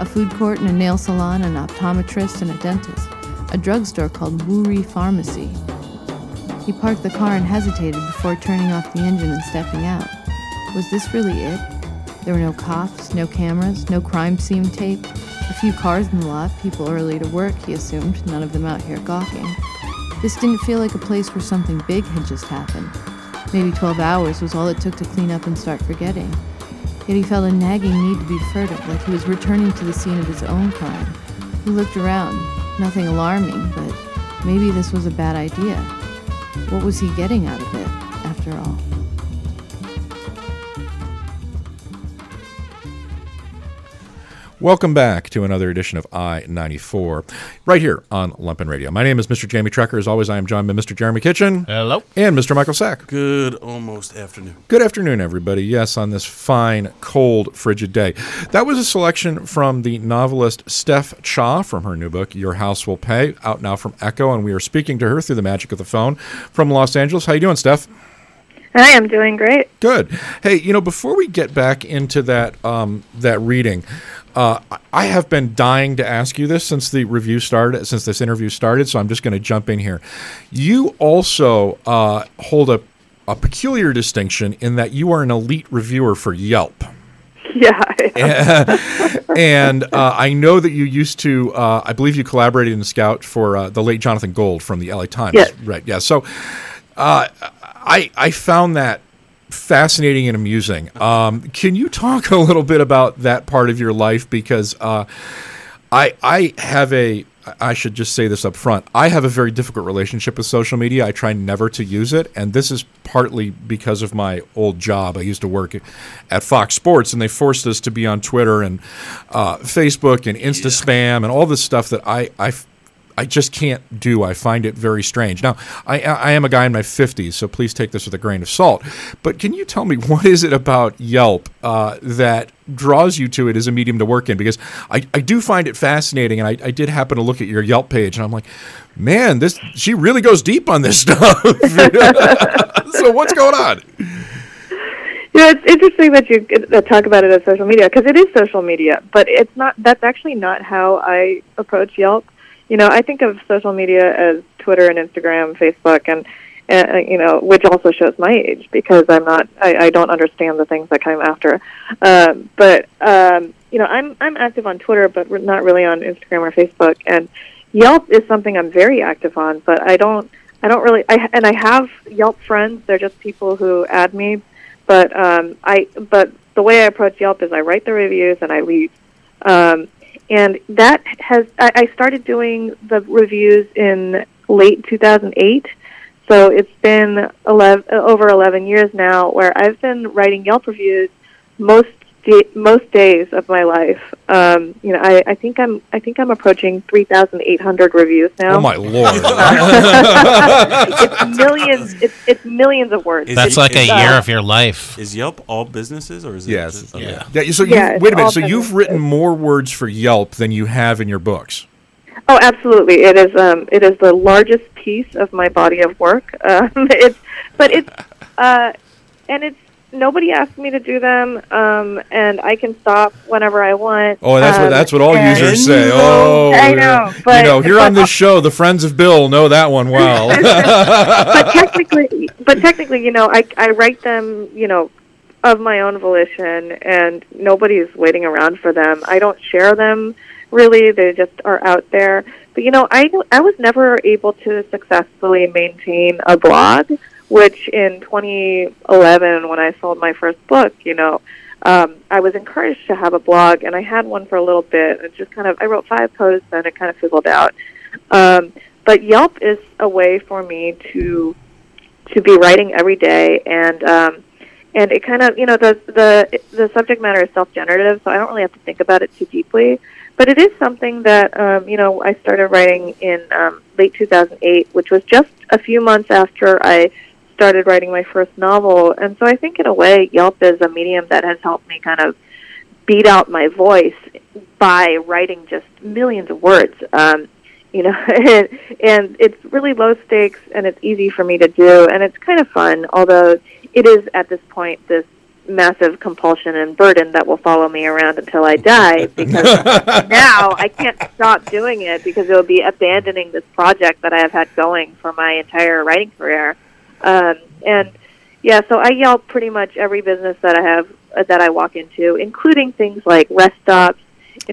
A food court and a nail salon, an optometrist and a dentist, a drugstore called Wuri Pharmacy. He parked the car and hesitated before turning off the engine and stepping out. Was this really it? There were no cops, no cameras, no crime scene tape, a few cars in the lot, people early to work, he assumed, none of them out here gawking. This didn't feel like a place where something big had just happened. Maybe 12 hours was all it took to clean up and start forgetting. Yet he felt a nagging need to be furtive, like he was returning to the scene of his own crime. He looked around, nothing alarming, but maybe this was a bad idea. What was he getting out of it, Welcome back to another edition of I 94, right here on Lumpen Radio. My name is Mr. Jamie Trecker. As always, I am joined by Mr. Jeremy Kitchen Hello. and Mr. Michael Sack. Good almost afternoon. Good afternoon, everybody. Yes, on this fine, cold, frigid day. That was a selection from the novelist Steph Cha from her new book, Your House Will Pay, out now from Echo, and we are speaking to her through the magic of the phone from Los Angeles. How you doing, Steph? Hi, I'm doing great. Good. Hey, you know, before we get back into that um, that reading, uh, I have been dying to ask you this since the review started, since this interview started. So I'm just going to jump in here. You also uh, hold a, a peculiar distinction in that you are an elite reviewer for Yelp. [LAUGHS] Yeah. Am. [LAUGHS] and uh, I know that you used to, uh, I believe you collaborated in the Scout for uh, the late Jonathan Gold from the LA Times. Yes. Right. Yeah. So uh, I, I found that fascinating and amusing. Um, can you talk a little bit about that part of your life? Because uh, I, I have a, I should just say this up front. I have a very difficult relationship with social media. I try never to use it, and this is partly because of my old job. I used to work at Fox Sports, and they forced us to be on Twitter and uh, Facebook and Insta spam and all this stuff that I, I I just can't do. I find it very strange. Now, I, I am a guy in my 50s, so please take this with a grain of salt. But can you tell me [LAUGHS] what is it about Yelp uh, that draws you to it as a medium to work in? Because I, I do find it fascinating, and I, I did happen to look at your Yelp page, and I'm like, man, this she really goes deep on this [LAUGHS] stuff. [LAUGHS] so what's going on? Yeah, it's interesting that you talk about it as social media because it is social media, but it's not. That's actually not how I approach Yelp you know, I think of social media as Twitter and Instagram, Facebook, and uh, you know, which also shows my age because I'm not, I, I don't understand the things that come after. Um, but um, you know, I'm I'm active on Twitter, but not really on Instagram or Facebook. And Yelp is something I'm very active on, but I don't, I don't really, I and I have Yelp friends. They're just people who add me, but um, I, but the way I approach Yelp is I write the reviews and I leave. Um, and that has I, I started doing the reviews in late 2008 so it's been 11, over 11 years now where I've been writing Yelp reviews most most days of my life. Um, you know, I, I think I'm I think I'm approaching 3,800 reviews now. Oh my [LAUGHS] lord! it's millions. It's, it's millions of words. Is That's it, like a year of your life. Is Yelp all businesses or is it? Yes. Just, okay. Yeah. yeah. So you, yeah, wait a minute. So you've written more words for Yelp than you have in your books. Oh, absolutely! It is. Um, it is the largest piece of my body of work. [LAUGHS] Um, it's, but it's, uh, and it's nobody asked me to do them, um, and I can stop whenever I want. Oh, that's um, what that's what all users say. Oh, I know. But, you know, here but, on this show, the friends of Bill know that one well. [LAUGHS] but technically, [LAUGHS] but technically, you know, I I write them, you know, of my own volition, and nobody's waiting around for them. I don't share them really; they just are out there. But you know, I I was never able to successfully maintain a blog which in 2011, when I sold my first book, you know, um, I was encouraged to have a blog, and I had one for a little bit. It just kind of, I wrote five posts, and it kind of fizzled out. Um, but Yelp is a way for me to to be writing every day, and um, and it kind of, you know, the the the subject matter is self-generative, so I don't really have to think about it too deeply. But it is something that, um, you know, I started writing in um, late 2008, which was just a few months after I started writing my first novel. And so I think, in a way, Yelp is a medium that has helped me kind of beat out my voice by writing just millions of words. Um, you know, [LAUGHS] and, and it's really low stakes and it's easy for me to do, and it's kind of fun, although it is at this point this massive compulsion and burden that will follow me around until I die [LAUGHS] because now I can't stop doing it because it will be abandoning this project that I have had going for my entire writing career. Um, and yeah, so I yell pretty much every business that I have uh, that I walk into, including things like rest stops.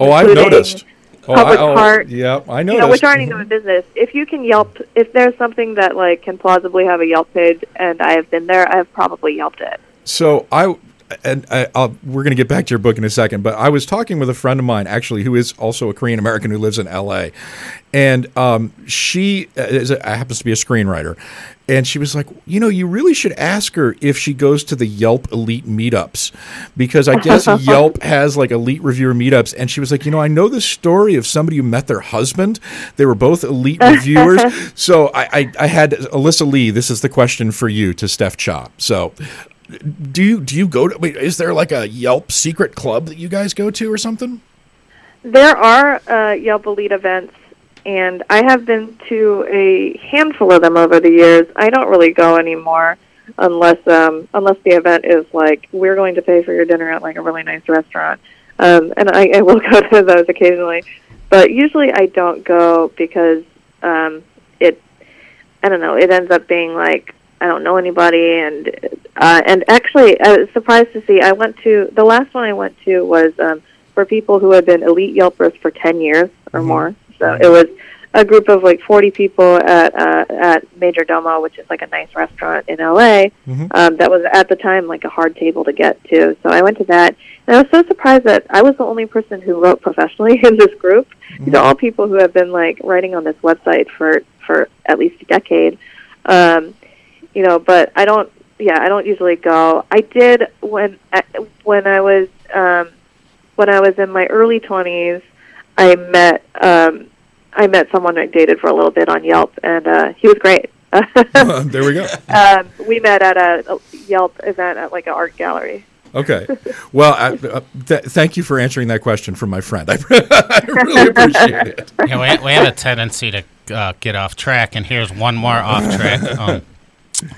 Oh, I've noticed. Oh, public I, oh, park. Yeah, I noticed. You know, which aren't even a business. If you can Yelp, if there's something that like can plausibly have a Yelp page, and I have been there, I have probably Yelped it. So I and I, we're going to get back to your book in a second, but I was talking with a friend of mine, actually, who is also a Korean American who lives in L.A., and um, she is a, happens to be a screenwriter, and she was like, you know, you really should ask her if she goes to the Yelp Elite meetups, because I guess [LAUGHS] Yelp has like elite reviewer meetups, and she was like, you know, I know the story of somebody who met their husband. They were both elite reviewers, [LAUGHS] so I, I, I had Alyssa Lee. This is the question for you to Steph Cha. So do you do you go to? Wait, is there like a Yelp secret club that you guys go to or something? There are uh, Yelp Elite events, and I have been to a handful of them over the years. I don't really go anymore unless um, unless the event is like we're going to pay for your dinner at like a really nice restaurant, um, and I, I will [LAUGHS] go to those occasionally. But usually I don't go because um, it I don't know it ends up being like I don't know anybody, and uh, and actually, I was surprised to see. I went to the last one I went to was um, for people who had been elite Yelpers for ten years or mm-hmm. more. So it was a group of like 40 people at uh, at Majordomo, which is like a nice restaurant in LA. Mhm. Um, that was at the time like a hard table to get to. So I went to that, and I was so surprised that I was the only person who wrote professionally [LAUGHS] in this group. These are all people who have been like writing on this website for for at least a decade. Um, you know, but I don't. Yeah, I don't usually go. I did when when I was um, when I was in my early twenties. I met um, I met someone I dated for a little bit on Yelp, and uh, he was great. [LAUGHS] [LAUGHS] there we go. um, we met at a, a Yelp event at like an art gallery. Okay. [LAUGHS] Well, I, uh, th- thank you for answering that question from my friend. I, I really appreciate it. Yeah, we, we have a tendency to uh, get off track, and here's one more off track. Um,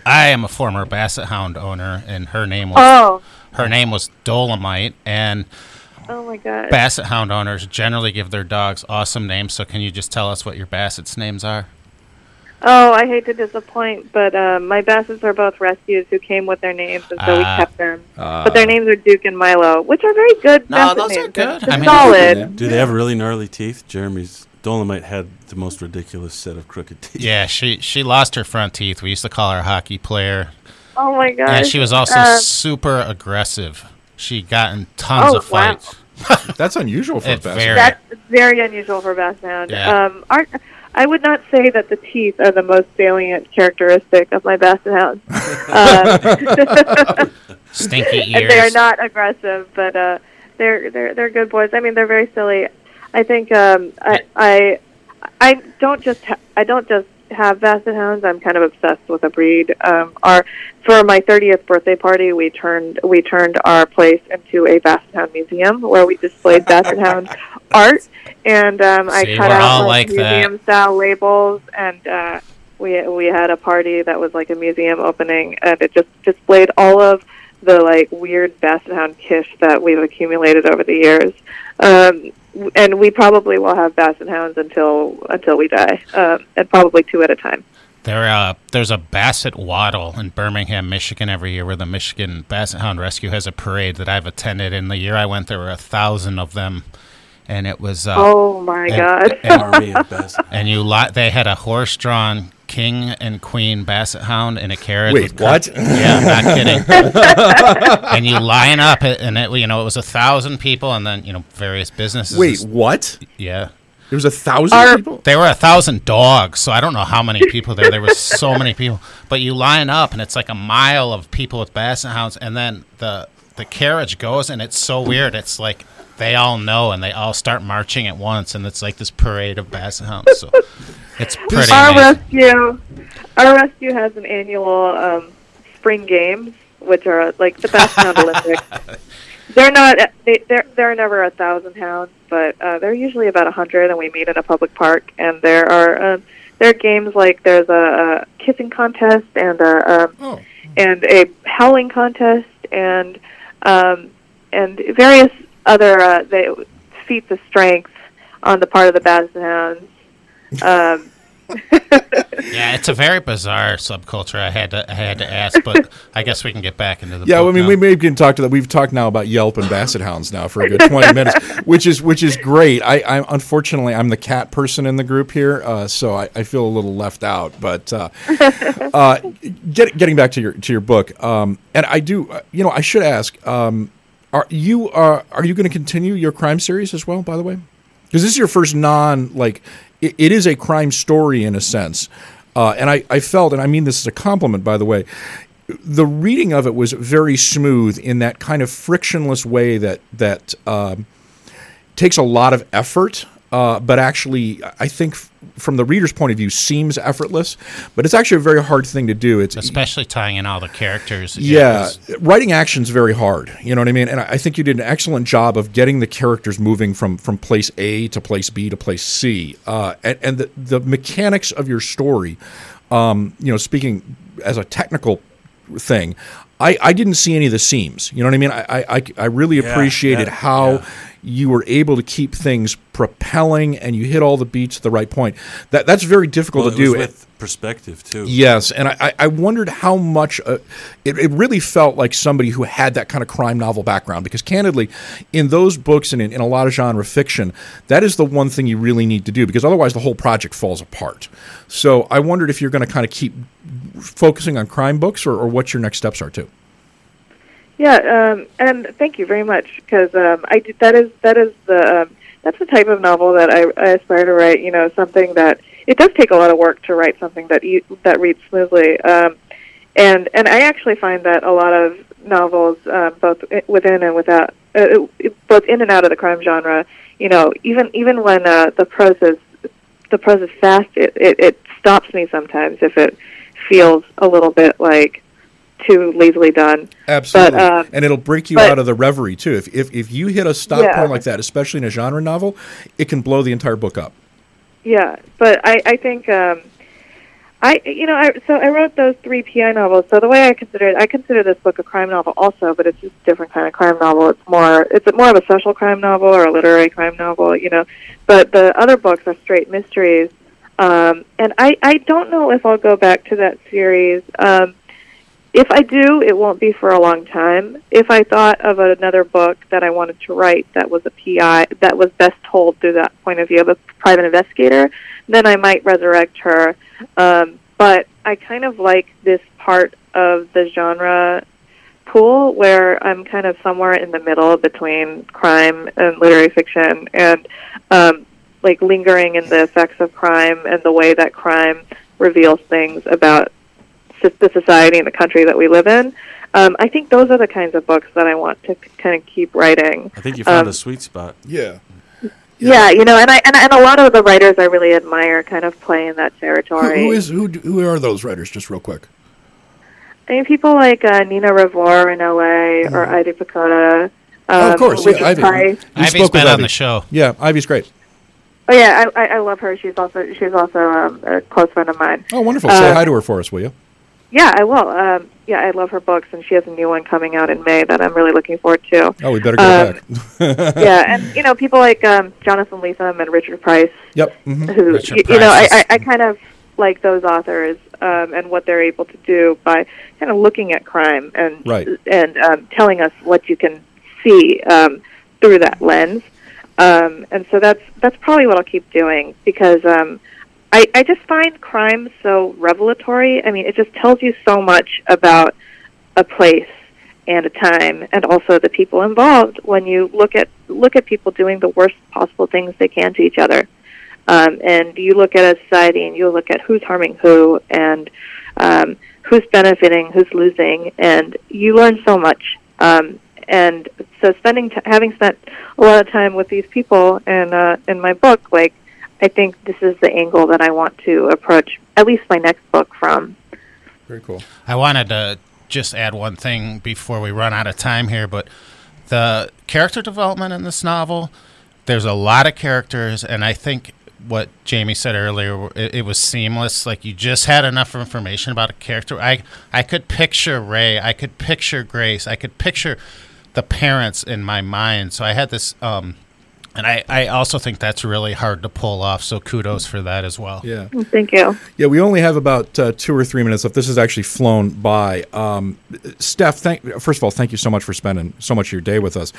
I am a former Basset Hound owner, and her name was Oh, her name was Dolomite, and oh my god. Basset Hound owners generally give their dogs awesome names. So, can you just tell us what your bassets' names are? Oh, I hate to disappoint, but um, my Bassets are both rescues who came with their names, and so we Ah. kept them. Uh, but their names are Duke and Milo, which are very good. No, Basset those are good. They're I mean- solid. Do they have really gnarly teeth? Jeremy's Dolomite had the most ridiculous set of crooked teeth. Yeah, she she lost her front teeth. We used to call her a hockey player, Oh my god. and she was also Uh, super aggressive. She got in tons Oh, of wow. fights. [LAUGHS] That's unusual for It's a basset. very- That's very unusual for Basset Hound. Yeah. Um, our, I would not say that the teeth are the most salient characteristic of my Basset Hound. [LAUGHS] Um, [LAUGHS] Stinky and ears. they are not aggressive, but uh, they're they're they're good boys. I mean, they're very silly. I think um, I I I don't just ha- I don't just have basset hounds. I'm kind of obsessed with a breed. Um, our for my 30th birthday party, we turned we turned our place into a basset hound museum where we displayed basset hound [LAUGHS] art, and um, I See, cut out like, like museum style labels and. Uh, we we had a party that was like a museum opening, and it just displayed all of the like weird basset hound kish that we've accumulated over the years. Um, and we probably will have basset hounds until until we die, um, and probably two at a time. There, uh, there's a Basset Waddle in Birmingham, Michigan every year where the Michigan Basset Hound Rescue has a parade that I've attended. In the year I went, there were a thousand of them, and it was. Uh, oh my and- god! and- Army of Basset. and you li- they had a horse-drawn king and queen Basset Hound in a carriage. Wait, with cur- what? Yeah, I'm not kidding. [LAUGHS] and you line up, and it, you know, it was a thousand people, and then you know, various businesses. Wait, what? yeah. There was a thousand Our- people. There were a thousand dogs, so I don't know how many people there. There were so [LAUGHS] many people, but you line up, and it's like a mile of people with basset hounds, and then the the carriage goes, and it's so weird. It's like they all know, and they all start marching at once, and it's like this parade of basset hounds. So it's pretty. Our amazing. rescue, our rescue has an annual um, spring games, which are like the Basset Hound Olympics. [LAUGHS] They're not. They, they're they're never a thousand hounds, but uh, they're usually about a hundred, and we meet in a public park. And there are um, there are games like there's a, a kissing contest and a um, Oh. and a howling contest and um, and various other uh, they, feats of strength on the part of the Basset Hounds. Um, [LAUGHS] Yeah, it's a very bizarre subculture. I had to I had to ask, but I guess we can get back into the. Yeah, book I mean, now. we maybe can talk to that. We've talked now about Yelp and Basset Hounds now for a good twenty minutes, which is which is great. I, I unfortunately I'm the cat person in the group here, uh, so I, I feel a little left out. But uh, uh, get, getting back to your to your book, um, and I do, uh, you know, I should ask, um, are you uh, are you going to continue your crime series as well? By the way, because this is your first non like it, it is a crime story in a sense. Uh, and I, I felt, and I mean this as a compliment, by the way, the reading of it was very smooth in that kind of frictionless way that that um, takes a lot of effort, uh, but actually, I think f- from the reader's point of view, seems effortless. But it's actually a very hard thing to do. It's especially tying in all the characters. It yeah, was- writing action's very hard. You know what I mean? And I I think you did an excellent job of getting the characters moving from from place A to place B to place C. Uh, and and the, the mechanics of your story, um, you know, speaking as a technical thing, I, I didn't see any of the seams. You know what I mean? I I, I- I really Yeah, appreciated yeah, how yeah. You were able to keep things propelling and you hit all the beats at the right point. That that's very difficult Well, to do. with perspective too. Yes, and I, I- I wondered how much uh, it, it really felt like somebody who had that kind of crime novel background. Because candidly, in those books and in, in a lot of genre fiction, that is the one thing you really need to do because otherwise the whole project falls apart. So I wondered if you're going to kind of keep focusing on crime books or, or what your next steps are too. Yeah, um, and thank you very much because um, I did, that is that is the um, that's the type of novel that I, I aspire to write. You know, something that it does take a lot of work to write something that you, that reads smoothly. Um, and and I actually find that a lot of novels, um, both within and without, uh, both in and out of the crime genre, you know, even even when uh, the prose is the prose is fast, it, it it stops me sometimes if it feels a little bit like too lazily done. Absolutely, um, and it'll break you but- out of the reverie too. If, if if you hit a stop Yeah. point like that, especially in a genre novel, it can blow the entire book up. Yeah, but I I think um, I you know I so I wrote those three PI novels. So the way I consider it, I consider this book a crime novel also, but it's just a different kind of crime novel. It's more it's more of a social crime novel or a literary crime novel, you know. But the other books are straight mysteries, um, and I I don't know if I'll go back to that series. Um, if I do, it won't be for a long time. If I thought of another book that I wanted to write that was a PI that was best told through that point of view of a private investigator, then I might resurrect her. Um, but I kind of like this part of the genre pool where I'm kind of somewhere in the middle between crime and literary fiction and um, like lingering in the effects of crime and the way that crime reveals things about so- the society and the country that we live in. Um, I think those are the kinds of books that I want to k- kind of keep writing. I think you found Um, a sweet spot. Yeah. Yeah, you know, and I and, and a lot of the writers I really admire kind of play in that Who, territory. who is who? Who are those writers? Just real quick. I mean, people like uh, Nina Revoyr in L.A. or Ivy Pochoda. Um, Oh, of course, yeah, Richard Ivy. Price. We Ivy's spoke with been on Ivy. the show. Yeah, Ivy's great. Oh yeah, I, I I love her. She's also she's also um, a close friend of mine. Oh, wonderful. Say Uh, hi to her for us, will you? Yeah, I will. Um, yeah, I love her books, and she has a new one coming out in May that I'm really looking forward to. Oh, we better go um, back. [LAUGHS] yeah, and you know, people like um, Jonathan Lethem and Richard Price, Yep. hmm who Richard you, you know, I, I, I kind of like those authors um, and what they're able to do by kind of looking at crime and Right. and um, telling us what you can see um, through that lens. Um, and so that's that's probably what I'll keep doing because um, I, I just find crime so revelatory. I mean, it just tells you so much about a place and a time, and also the people involved. When you look at look at people doing the worst possible things they can to each other, um, and you look at a society and you look at who's harming who and um, who's benefiting, who's losing, and you learn so much. Um, and so, spending t- having spent a lot of time with these people in uh, in my book, like I think this is the angle that I want to approach at least my next book from. Very cool. I wanted to just add one thing before we run out of time here, but the character development in this novel, there's a lot of characters, and I think what Jamie said earlier, it, it was seamless. Like you just had enough information about a character. I I could picture Ray, I could picture Grace, I could picture the parents in my mind. So I had this, um, and I I also think that's really hard to pull off. So kudos for that as well. Yeah. Thank you. Yeah, we only have about uh, two or three minutes left. This has actually flown by. Um, Steph, thank, first of all, thank you so much for spending so much of your day with us.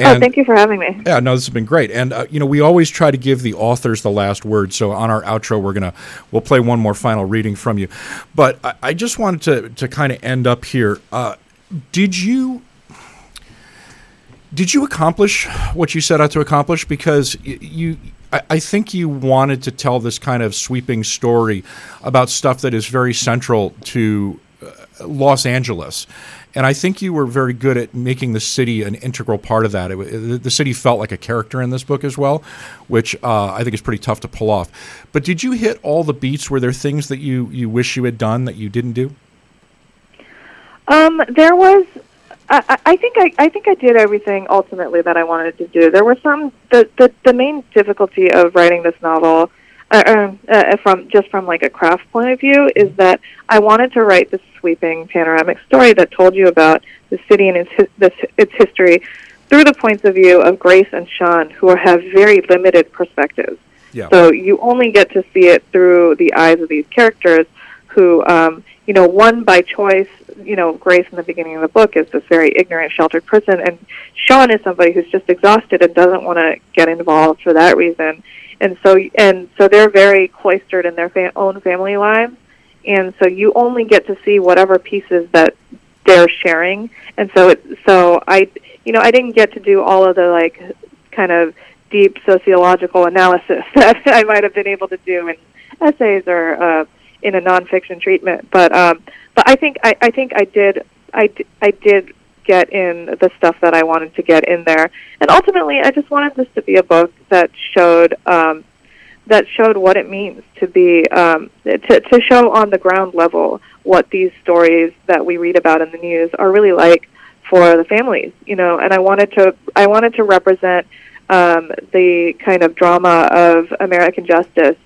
oh, thank you for having me. Yeah, no, this has been great, and uh, you know we always try to give the authors the last word. So on our outro, we're gonna we'll play one more final reading from you, but I, I just wanted to to kind of end up here. Uh, did you did you accomplish what you set out to accomplish? Because you, I, think you wanted to tell this kind of sweeping story about stuff that is very central to uh, Los Angeles. And I think you were very good at making the city an integral part of that. It, the the city felt like a character in this book as well, which uh, I think is pretty tough to pull off. But did you hit all the beats? Were there things that you, you wish you had done that you didn't do? Um, there was. I, I- think I, I think I did everything ultimately that I wanted to do. There were some the the, the main difficulty of writing this novel, uh, uh, uh, from just from like a craft point of view, is that I wanted to write this sweeping panoramic story that told you about the city and its his, this, its history, through the points of view of Grace and Sean, who have very limited perspectives. Yeah. So you only get to see it through the eyes of these characters who, um, you know, one by choice, you know, Grace in the beginning of the book is this very ignorant, sheltered person, and Sean is somebody who's just exhausted and doesn't want to get involved for that reason. And so, and so they're very cloistered in their fa- own family lives, and so you only get to see whatever pieces that they're sharing. And so, it, so I, you know, I didn't get to do all of the like kind of deep sociological analysis [LAUGHS] that I might have been able to do in essays or uh, in a nonfiction treatment. But um, but I think I, I think I did I, I did get in the stuff that I wanted to get in there, and ultimately I just wanted this to be a book that showed. Um, that showed what it means to be um, to, to show on the ground level what these stories that we read about in the news are really like for the families, you know. And I wanted to I wanted to represent um, the kind of drama of American justice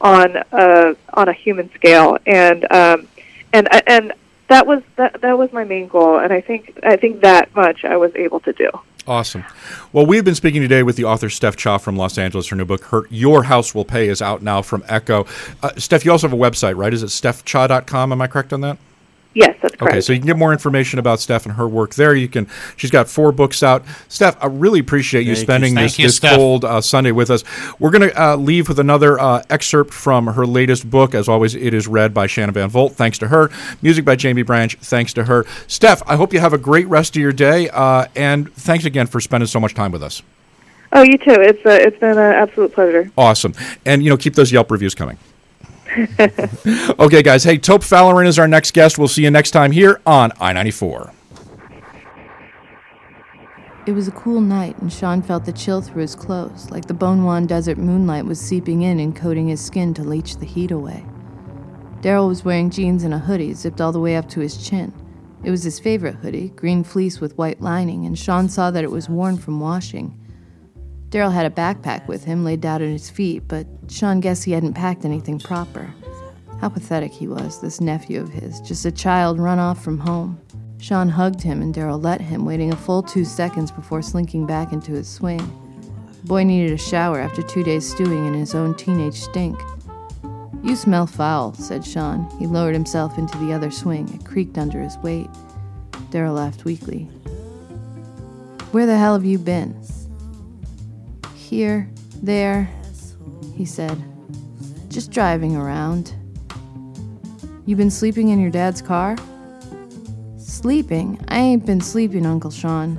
on a on a human scale, and um, and and that was that that was my main goal, and I think I think that much I was able to do. Awesome. Well, we've been speaking today with the author Steph Cha from Los Angeles. Her new book, Her, Your House Will Pay, is out now from Echo. Uh, Steph, you also have a website, right? Is it stephcha.com? Am I correct on that? Yes, that's correct. Okay, so you can get more information about Steph and her work there. You can. She's got four books out. Steph, I really appreciate you Thank spending Thank this, you, this cold uh, Sunday with us. We're going to uh, leave with another uh, excerpt from her latest book. As always, it is read by Shannon Van Volt. Thanks to her. Music by Jaimie Branch. Thanks to her. Steph, I hope you have a great rest of your day, uh, and thanks again for spending so much time with us. Oh, you too. It's uh, it's been an absolute pleasure. Awesome, and you know, keep those Yelp reviews coming. [LAUGHS] okay, guys. Hey, Tope Falloran is our next guest. We'll see you next time here on I ninety four. It was a cool night, and Sean felt the chill through his clothes, like the Bonwan desert moonlight was seeping in and coating his skin to leach the heat away. Daryl was wearing jeans and a hoodie zipped all the way up to his chin. It was his favorite hoodie, green fleece with white lining, and Sean saw that it was worn from washing. Daryl had a backpack with him laid down at his feet, but Sean guessed he hadn't packed anything proper. How pathetic he was, this nephew of his, just a child run off from home. Sean hugged him and Daryl let him, waiting a full two seconds before slinking back into his swing. The boy needed a shower after two days stewing in his own teenage stink. You smell foul, said Sean. He lowered himself into the other swing. It creaked under his weight. Daryl laughed weakly. Where the hell have you been? Here, there, he said. Just driving around. You been sleeping in your dad's car? Sleeping? I ain't been sleeping, Uncle Sean.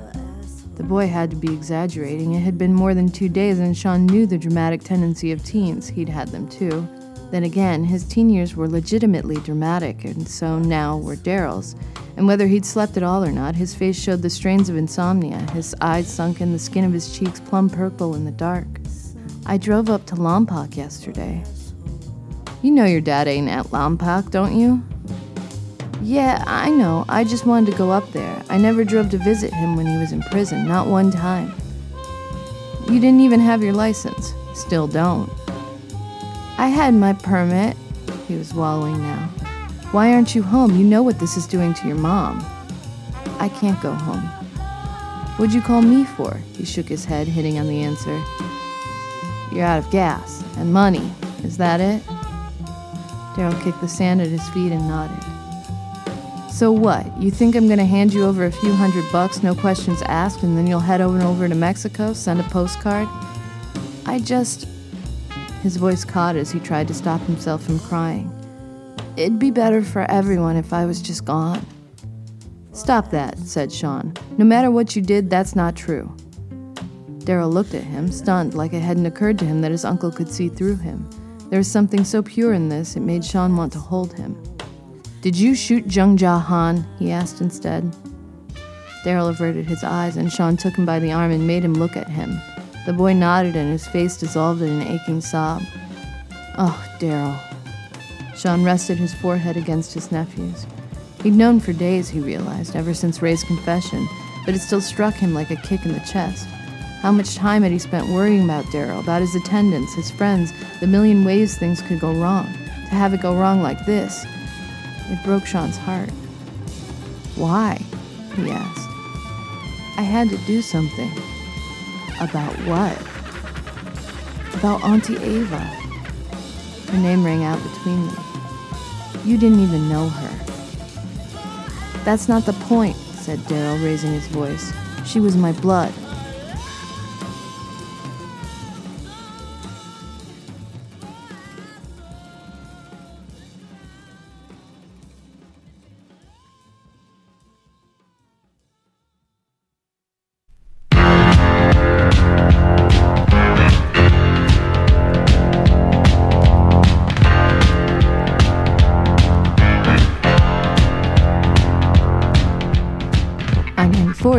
The boy had to be exaggerating. It had been more than two days, and Sean knew the dramatic tendency of teens. He'd had them too. Then again, his teen years were legitimately dramatic, and so now were Daryl's. And whether he'd slept at all or not, his face showed the strains of insomnia, his eyes sunken, the skin of his cheeks plum purple in the dark. I drove up to Lompoc yesterday. You know your dad ain't at Lompoc, don't you? Yeah, I know. I just wanted to go up there. I never drove to visit him when he was in prison, not one time. You didn't even have your license. Still don't. I had my permit. He was wallowing now. Why aren't you home? You know what this is doing to your mom. I can't go home. What'd you call me for? He shook his head, hitting on the answer. You're out of gas and money. Is that it? Daryl kicked the sand at his feet and nodded. So what? You think I'm gonna hand you over a few hundred bucks, no questions asked, and then you'll head and over to Mexico, send a postcard? I just. His voice caught as he tried to stop himself from crying. It'd be better for everyone if I was just gone. Stop that, said Sean. No matter what you did, that's not true. Daryl looked at him, stunned, like it hadn't occurred to him that his uncle could see through him. There was something so pure in this, it made Sean want to hold him. Did you shoot Jung Ja Han? he asked instead. Daryl averted his eyes, and Sean took him by the arm and made him look at him. The boy nodded, and his face dissolved in an aching sob. Oh, Daryl. Sean rested his forehead against his nephew's. He'd known for days, he realized, ever since Ray's confession, but it still struck him like a kick in the chest. How much time had he spent worrying about Daryl, about his attendance, his friends, the million ways things could go wrong? To have it go wrong like this, it broke Sean's heart. Why? he asked. I had to do something. About what? About Auntie Ava. Her name rang out between them. You didn't even know her. That's not the point, said Daryl, raising his voice. She was my blood.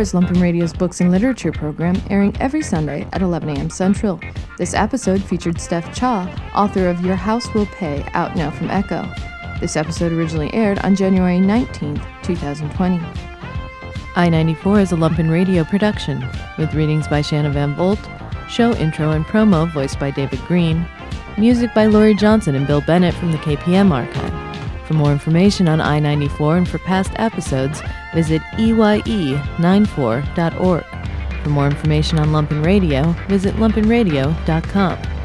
Is Lumpen Radio's books and literature program, airing every Sunday at 11 a.m. Central. This episode featured Steph Cha, author of Your House Will Pay, out now from Echo. This episode originally aired on January 19, 2020. I-94 is a Lumpen Radio production, with readings by Shanna Van Volt, show intro and promo voiced by David Green, music by Laurie Johnson and Bill Bennett from the KPM archive. For more information on Eye 94 and for past episodes, visit E EYE94.org. For more information on Lumpen Radio, visit lumpenradio.com.